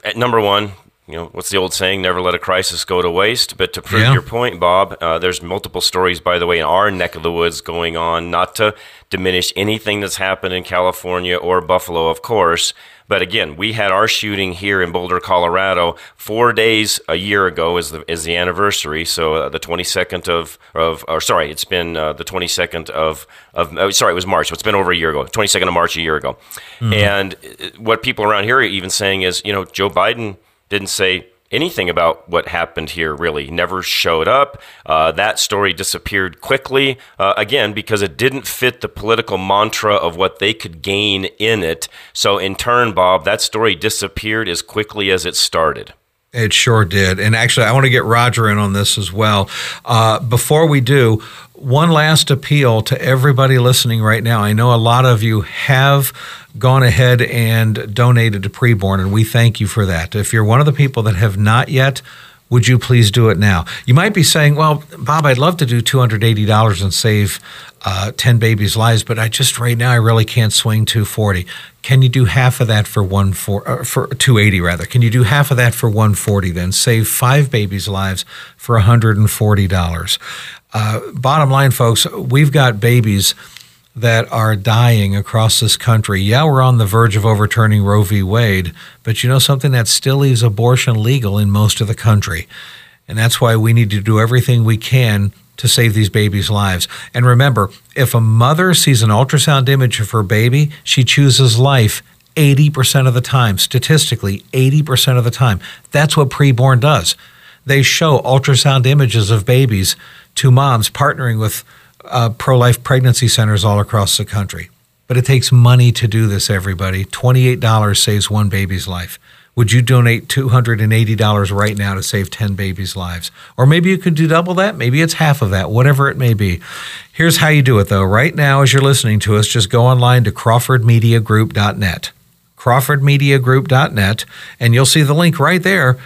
at number one, you know, what's the old saying? Never let a crisis go to waste. But to prove yeah. your point, Bob, uh, there's multiple stories, by the way, in our neck of the woods going on. Not to diminish anything that's happened in California or Buffalo, of course. But again, we had our shooting here in Boulder, Colorado, four days a year ago is the is the anniversary. So uh, the 22nd of of or sorry, it's been uh, the 22nd of of oh, sorry, it was March. So it's been over a year ago, 22nd of March a year ago. Mm-hmm. And uh, what people around here are even saying is, you know, Joe Biden didn't say anything about what happened here, really. Never showed up. Uh, that story disappeared quickly, uh, again, because it didn't fit the political mantra of what they could gain in it. So, in turn, Bob, that story disappeared as quickly as it started. It sure did. And actually, I want to get Roger in on this as well. Uh, before we do, one last appeal to everybody listening right now. I know a lot of you have gone ahead and donated to preborn, and we thank you for that. If you're one of the people that have not yet, would you please do it now? You might be saying, well, Bob, I'd love to do $280 and save uh, 10 babies' lives, but I just right now I really can't swing 240. Can you do half of that for one for, uh, for 280 rather? Can you do half of that for 140 then? Save five babies' lives for $140. Uh, bottom line, folks, we've got babies that are dying across this country. Yeah, we're on the verge of overturning Roe v. Wade, but you know something that still leaves abortion legal in most of the country. And that's why we need to do everything we can to save these babies' lives. And remember, if a mother sees an ultrasound image of her baby, she chooses life 80% of the time, statistically, 80% of the time. That's what preborn does. They show ultrasound images of babies to moms partnering with uh, pro life pregnancy centers all across the country. But it takes money to do this, everybody. $28 saves one baby's life. Would you donate $280 right now to save 10 babies' lives? Or maybe you could do double that. Maybe it's half of that, whatever it may be. Here's how you do it, though. Right now, as you're listening to us, just go online to CrawfordMediaGroup.net. CrawfordMediaGroup.net, and you'll see the link right there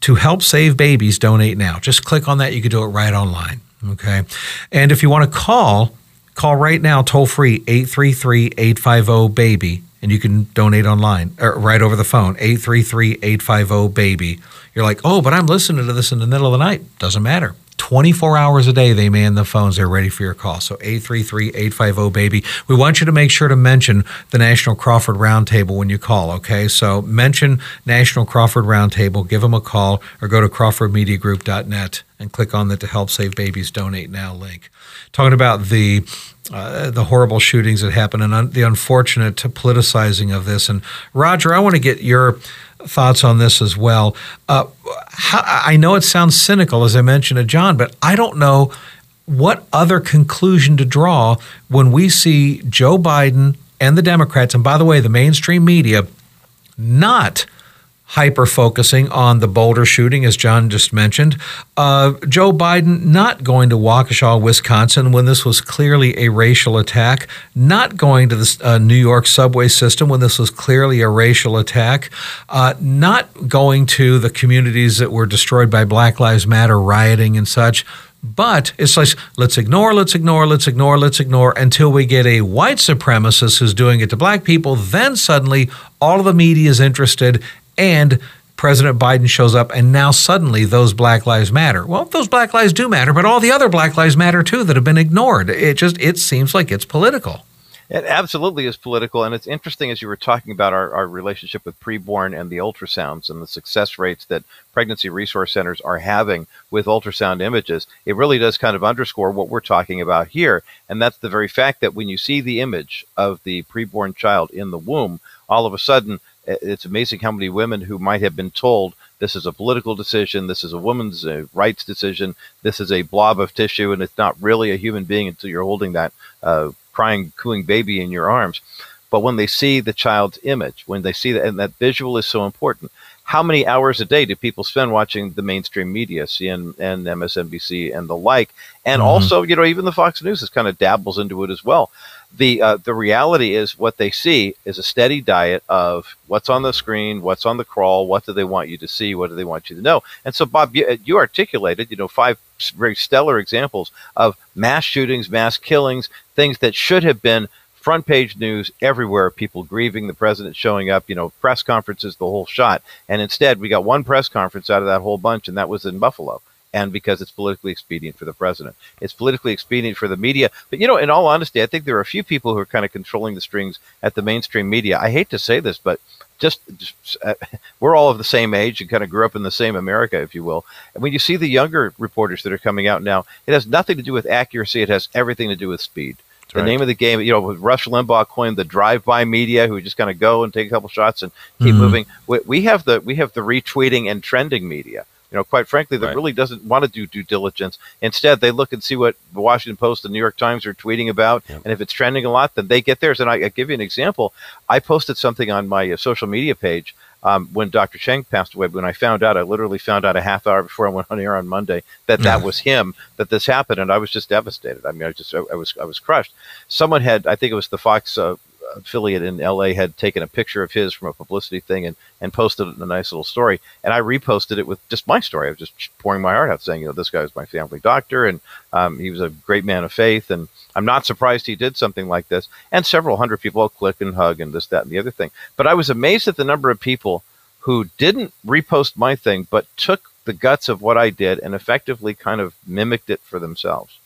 to help save babies. Donate now. Just click on that. You can do it right online. Okay. And if you want to call, call right now, toll free, 833 850 BABY, and you can donate online or right over the phone, 833 850 BABY. You're like, oh, but I'm listening to this in the middle of the night. Doesn't matter. 24 hours a day, they man the phones. They're ready for your call. So 833-850-BABY. We want you to make sure to mention the National Crawford Roundtable when you call, okay? So mention National Crawford Roundtable, give them a call, or go to crawfordmediagroup.net and click on the To Help Save Babies Donate Now link. Talking about the uh, the horrible shootings that happened and un- the unfortunate politicizing of this. And Roger, I want to get your thoughts on this as well. Uh, how, I know it sounds cynical, as I mentioned to John, but I don't know what other conclusion to draw when we see Joe Biden and the Democrats, and by the way, the mainstream media, not hyper focusing on the Boulder shooting, as John just mentioned. Uh, Joe Biden not going to Waukesha, Wisconsin, when this was clearly a racial attack, not going to the uh, New York subway system when this was clearly a racial attack, uh, not going to the communities that were destroyed by Black Lives Matter rioting and such. But it's like, let's ignore, let's ignore, let's ignore, let's ignore until we get a white supremacist who's doing it to black people. Then suddenly all of the media is interested and President Biden shows up, and now suddenly those Black Lives Matter. Well, those Black Lives do matter, but all the other Black Lives Matter too that have been ignored. It just it seems like it's political. It absolutely is political, and it's interesting as you were talking about our, our relationship with preborn and the ultrasounds and the success rates that pregnancy resource centers are having with ultrasound images. It really does kind of underscore what we're talking about here, and that's the very fact that when you see the image of the preborn child in the womb, all of a sudden it's amazing how many women who might have been told this is a political decision, this is a woman's uh, rights decision, this is a blob of tissue, and it's not really a human being until you're holding that uh, crying, cooing baby in your arms. But when they see the child's image, when they see that, and that visual is so important. How many hours a day do people spend watching the mainstream media, CNN and MSNBC and the like? And mm-hmm. also, you know, even the Fox News is kind of dabbles into it as well the uh, the reality is what they see is a steady diet of what's on the screen, what's on the crawl, what do they want you to see, what do they want you to know. And so, Bob, you, you articulated, you know, five very stellar examples of mass shootings, mass killings, things that should have been front page news everywhere. People grieving, the president showing up, you know, press conferences, the whole shot. And instead, we got one press conference out of that whole bunch, and that was in Buffalo and because it's politically expedient for the president. It's politically expedient for the media. But, you know, in all honesty, I think there are a few people who are kind of controlling the strings at the mainstream media. I hate to say this, but just, just uh, we're all of the same age and kind of grew up in the same America, if you will. And when you see the younger reporters that are coming out now, it has nothing to do with accuracy. It has everything to do with speed. That's the right. name of the game, you know, Rush Limbaugh coined the drive-by media, who just kind of go and take a couple shots and keep mm-hmm. moving. We, we have the we have the retweeting and trending media you know, quite frankly, that right. really doesn't want to do due diligence. Instead, they look and see what the Washington Post and New York Times are tweeting about, yep. and if it's trending a lot, then they get theirs. And I, I give you an example. I posted something on my uh, social media page um, when Dr. Cheng passed away. When I found out, I literally found out a half hour before I went on air on Monday that that was him, that this happened, and I was just devastated. I mean, I just I, I was I was crushed. Someone had, I think it was the Fox uh, affiliate in LA had taken a picture of his from a publicity thing and, and posted it in a nice little story. And I reposted it with just my story. I was just pouring my heart out saying, you know, this guy was my family doctor and um, he was a great man of faith. And I'm not surprised he did something like this. And several hundred people click and hug and this, that, and the other thing. But I was amazed at the number of people who didn't repost my thing, but took the guts of what I did and effectively kind of mimicked it for themselves.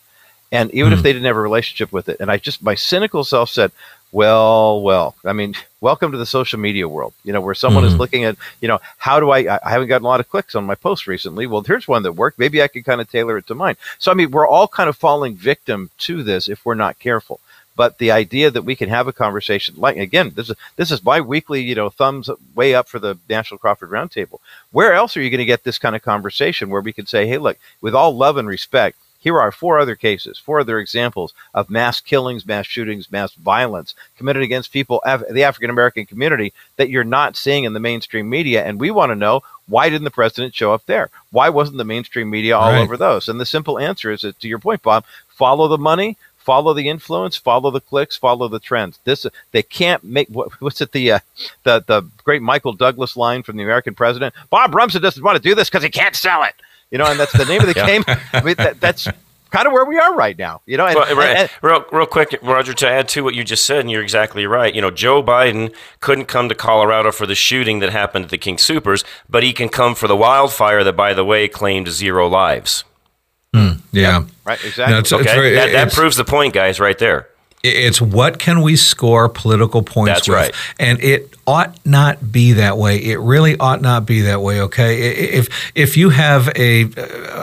And even mm. if hmm. they didn't have a relationship with it, and I just, my cynical self said, well, well, I mean, welcome to the social media world, you know, where someone mm-hmm. is looking at, you know, how do I, I haven't gotten a lot of clicks on my post recently. Well, here's one that worked. Maybe I can kind of tailor it to mine. So, I mean, we're all kind of falling victim to this if we're not careful. But the idea that we can have a conversation, like again, this is this is my weekly, you know, thumbs way up for the National Crawford Roundtable. Where else are you going to get this kind of conversation where we can say, hey, look, with all love and respect, here are four other cases, four other examples of mass killings, mass shootings, mass violence committed against people, the African American community, that you're not seeing in the mainstream media. And we want to know why didn't the president show up there? Why wasn't the mainstream media all right. over those? And the simple answer is that, to your point, Bob, follow the money, follow the influence, follow the clicks, follow the trends. This they can't make what, what's it the uh, the the great Michael Douglas line from the American president. Bob Rumson doesn't want to do this because he can't sell it. You know, and that's the name of the yeah. game. I mean, that, that's kind of where we are right now. You know, and, well, right. and, real, real quick, Roger, to add to what you just said, and you're exactly right. You know, Joe Biden couldn't come to Colorado for the shooting that happened at the King Soopers, but he can come for the wildfire that, by the way, claimed zero lives. Mm, yeah. Yep. Right. Exactly. No, it's, okay. It's very, that, that proves the point, guys, right there. It's what can we score political points That's with? Right. And it ought not be that way. It really ought not be that way, okay? If if you have a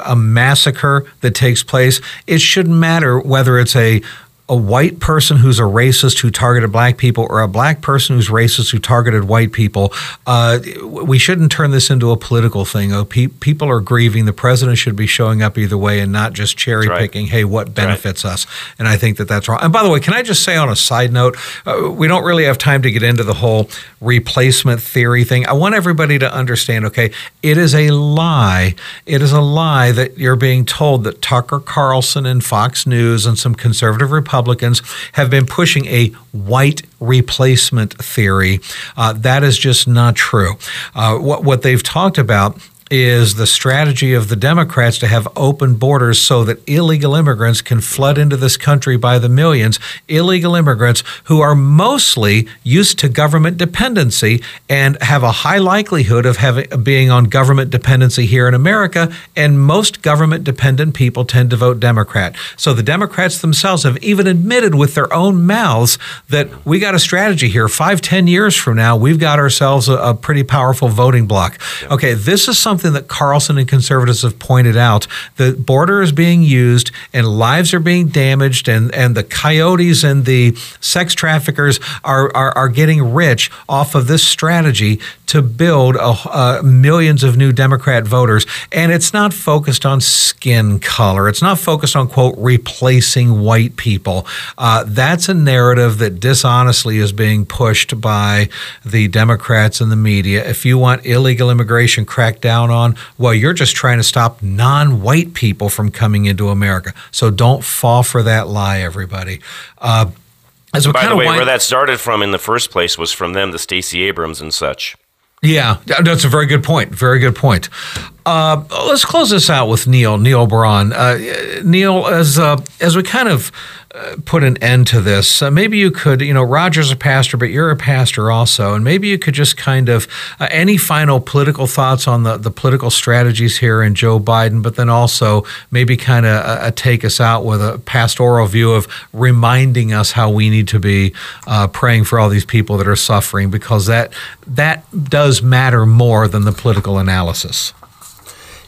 a massacre that takes place, it shouldn't matter whether it's a a white person who's a racist who targeted black people or a black person who's racist who targeted white people. Uh, we shouldn't turn this into a political thing. Oh, pe- people are grieving. The president should be showing up either way and not just cherry right. picking. Hey, what benefits right. us? And I think that that's wrong. And by the way, can I just say on a side note, uh, we don't really have time to get into the whole replacement theory thing. I want everybody to understand. Okay, it is a lie. It is a lie that you're being told that Tucker Carlson and Fox News and some conservative Republicans have been pushing a white replacement theory. Uh, that is just not true. Uh, what, what they've talked about is the strategy of the Democrats to have open borders so that illegal immigrants can flood into this country by the millions. Illegal immigrants who are mostly used to government dependency and have a high likelihood of having being on government dependency here in America. And most government dependent people tend to vote Democrat. So the Democrats themselves have even admitted with their own mouths that we got a strategy here. Five, ten years from now, we've got ourselves a, a pretty powerful voting bloc. Okay, this is something something that Carlson and conservatives have pointed out. The border is being used and lives are being damaged, and, and the coyotes and the sex traffickers are, are, are getting rich off of this strategy to build a, uh, millions of new Democrat voters. And it's not focused on skin color, it's not focused on, quote, replacing white people. Uh, that's a narrative that dishonestly is being pushed by the Democrats and the media. If you want illegal immigration cracked down down on, well, you're just trying to stop non white people from coming into America. So don't fall for that lie, everybody. Uh, as By the way, wind- where that started from in the first place was from them, the Stacey Abrams and such. Yeah, that's a very good point. Very good point. Uh, let's close this out with Neil Neil Braun. Uh, Neil, as uh, as we kind of put an end to this. Uh, maybe you could, you know, Roger's a pastor, but you're a pastor also, and maybe you could just kind of uh, any final political thoughts on the the political strategies here in Joe Biden, but then also maybe kind of uh, uh, take us out with a pastoral view of reminding us how we need to be uh, praying for all these people that are suffering, because that that does matter more than the political analysis.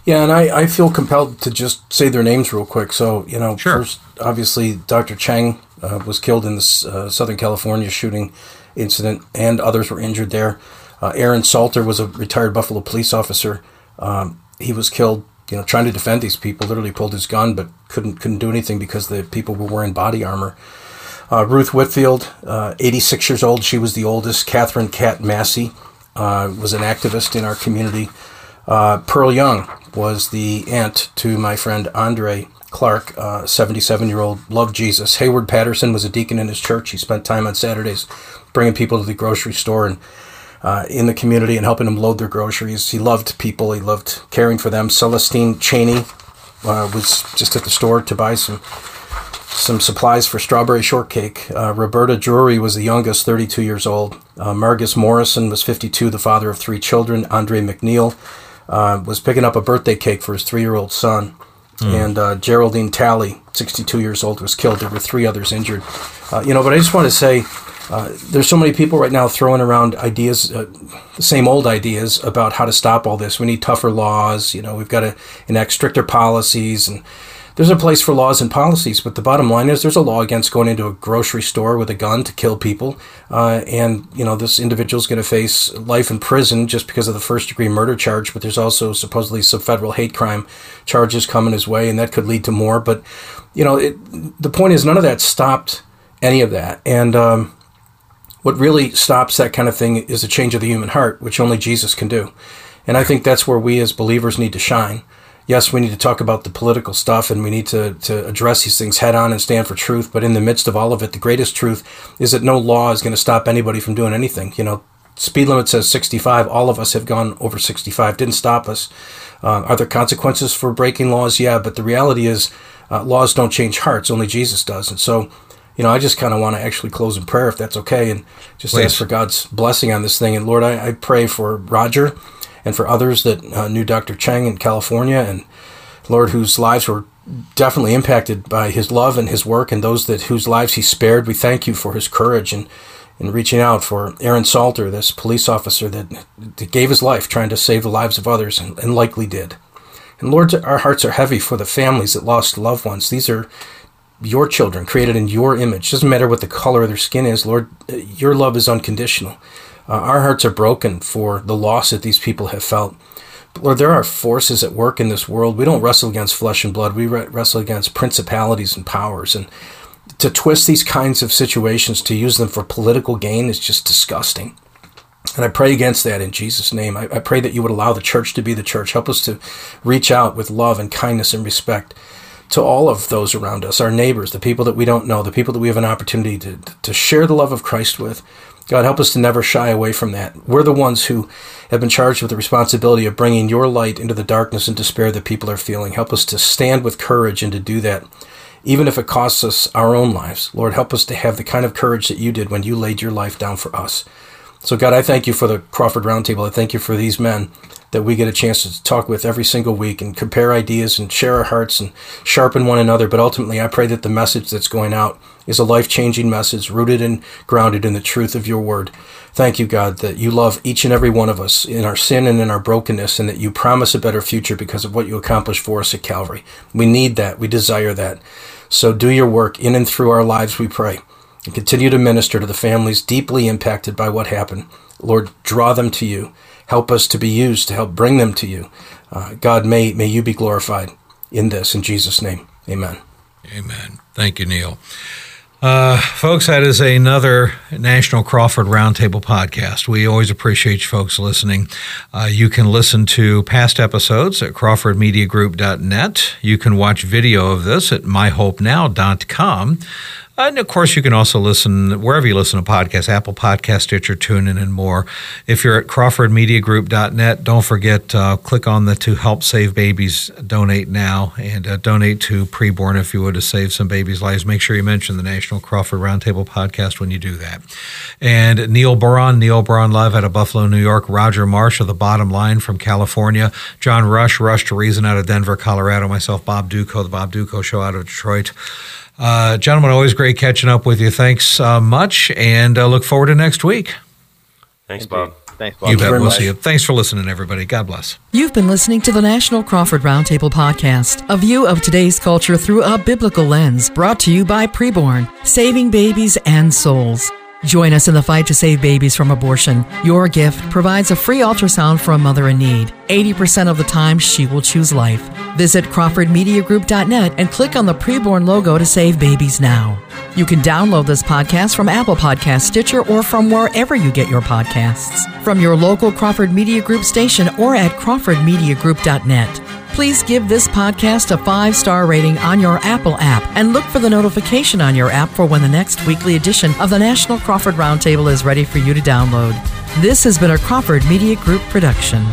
Yeah, and I, I feel compelled to just say their names real quick. So, you know, sure. first, obviously, Dr. Cheng uh, was killed in this uh, Southern California shooting incident, and others were injured there. Uh, Aaron Salter was a retired Buffalo police officer. Um, he was killed, you know, trying to defend these people. Literally pulled his gun, but couldn't couldn't do anything because the people were wearing body armor. Uh, Ruth Whitfield, uh, 86 years old, she was the oldest. Katherine Cat Massey uh, was an activist in our community. Pearl Young was the aunt to my friend Andre Clark, 77 uh, year old, loved Jesus. Heyward Patterson was a deacon in his church. He spent time on Saturdays bringing people to the grocery store and uh, in the community and helping them load their groceries. He loved people, he loved caring for them. Celestine Chaney uh, was just at the store to buy some some supplies for strawberry shortcake. Uh, Roberta Drury was the youngest, 32 years old. Uh, Margus Morrison was 52, the father of three children. Andre Mackniel uh, was picking up a birthday cake for his three year old son. Mm. And uh, Geraldine Talley, 62 years old, was killed. There were three others injured. Uh, you know, but I just want to say uh, there's so many people right now throwing around ideas, uh, the same old ideas about how to stop all this. We need tougher laws. You know, we've got to enact stricter policies and there's a place for laws and policies, but the bottom line is there's a law against going into a grocery store with a gun to kill people, uh, and you know this individual's going to face life in prison just because of the first degree murder charge. But there's also supposedly some federal hate crime charges coming his way, and that could lead to more. But you know, it, the point is none of that stopped any of that, and um, what really stops that kind of thing is a change of the human heart, which only Jesus can do. And I think that's where we as believers need to shine yes, we need to talk about the political stuff and we need to, to address these things head on and stand for truth. But in the midst of all of it, the greatest truth is that no law is going to stop anybody from doing anything. You know, speed limit says 65. All of us have gone over 65. Didn't stop us. Uh, are there consequences for breaking laws? Yeah, but the reality is uh, laws don't change hearts. Only Jesus does. And so, you know, I just kind of want to actually close in prayer if that's okay and just Please. ask for God's blessing on this thing. And Lord, I, I pray for Roger and for others that uh, knew Dr. Cheng in California, and Lord, whose lives were definitely impacted by his love and his work, and those that whose lives he spared. We thank you for his courage and in reaching out for Aaron Salter, this police officer that, that gave his life trying to save the lives of others, and, and likely did. And Lord, our hearts are heavy for the families that lost loved ones. These are your children, created in your image. Doesn't matter what the color of their skin is, Lord, your love is unconditional. Uh, our hearts are broken for the loss that these people have felt. But Lord, there are forces at work in this world. We don't wrestle against flesh and blood. We wrestle against principalities and powers. And to twist these kinds of situations to use them for political gain is just disgusting. And I pray against that in Jesus' name. I, I, pray that you would allow the church to be the church. Help us to reach out with love and kindness and respect to all of those around us, our neighbors, the people that we don't know, the people that we have an opportunity to, to share the love of Christ with. God, help us to never shy away from that. We're the ones who have been charged with the responsibility of bringing your light into the darkness and despair that people are feeling. Help us to stand with courage and to do that, even if it costs us our own lives. Lord, help us to have the kind of courage that you did when you laid your life down for us. So, God, I thank you for the Crawford Roundtable. I thank you for these men that we get a chance to talk with every single week and compare ideas and share our hearts and sharpen one another. But ultimately, I pray that the message that's going out is a life changing message rooted and grounded in the truth of your word. Thank you, God, that you love each and every one of us in our sin and in our brokenness, and that you promise a better future because of what you accomplished for us at Calvary. We need that. We desire that. So do your work in and through our lives, we pray and continue to minister to the families deeply impacted by what happened. Lord, draw them to you. Help us to be used to help bring them to you. Uh, God, may, may you be glorified in this. In Jesus' name, amen. Amen. Thank you, Neil. Uh, folks, that is another National Crawford Roundtable podcast. We always appreciate you folks listening. Uh, you can listen to past episodes at crawfordmediagroup.net. You can watch video of this at myhopenow.com. And of course, you can also listen wherever you listen to podcasts Apple Podcast, Stitcher, TuneIn, and more. If you're at CrawfordMediaGroup.net, don't forget, uh, click on the To Help Save Babies Donate Now and uh, donate to preborn if you would to save some babies' lives. Make sure you mention the National Crawford Roundtable podcast when you do that. And Neil Boron, Neil Boron Live out of Buffalo, New York, Roger Marsh of The Bottom Line from California, John Rush, Rush to Reason out of Denver, Colorado, myself, Bob Dutko, The Bob Dutko Show out of Detroit. Uh, gentlemen, always great catching up with you. Thanks uh, much, and uh, look forward to next week. Thanks, Bob. Thanks, Bob. You bet. We'll see you. Thanks for listening, everybody. God bless. You've been listening to the National Crawford Roundtable Podcast, a view of today's culture through a biblical lens, brought to you by Preborn, saving babies and souls. Join us in the fight to save babies from abortion. Your gift provides a free ultrasound for a mother in need. 80% of the time, she will choose life. Visit CrawfordMediaGroup.net and click on the preborn logo to save babies now. You can download this podcast from Apple Podcast, Stitcher, or from wherever you get your podcasts. From your local Crawford Media Group station or at CrawfordMediaGroup.net. Please give this podcast a five star rating on your Apple app and look for the notification on your app for when the next weekly edition of the National Crawford Roundtable is ready for you to download. This has been a Crawford Media Group production.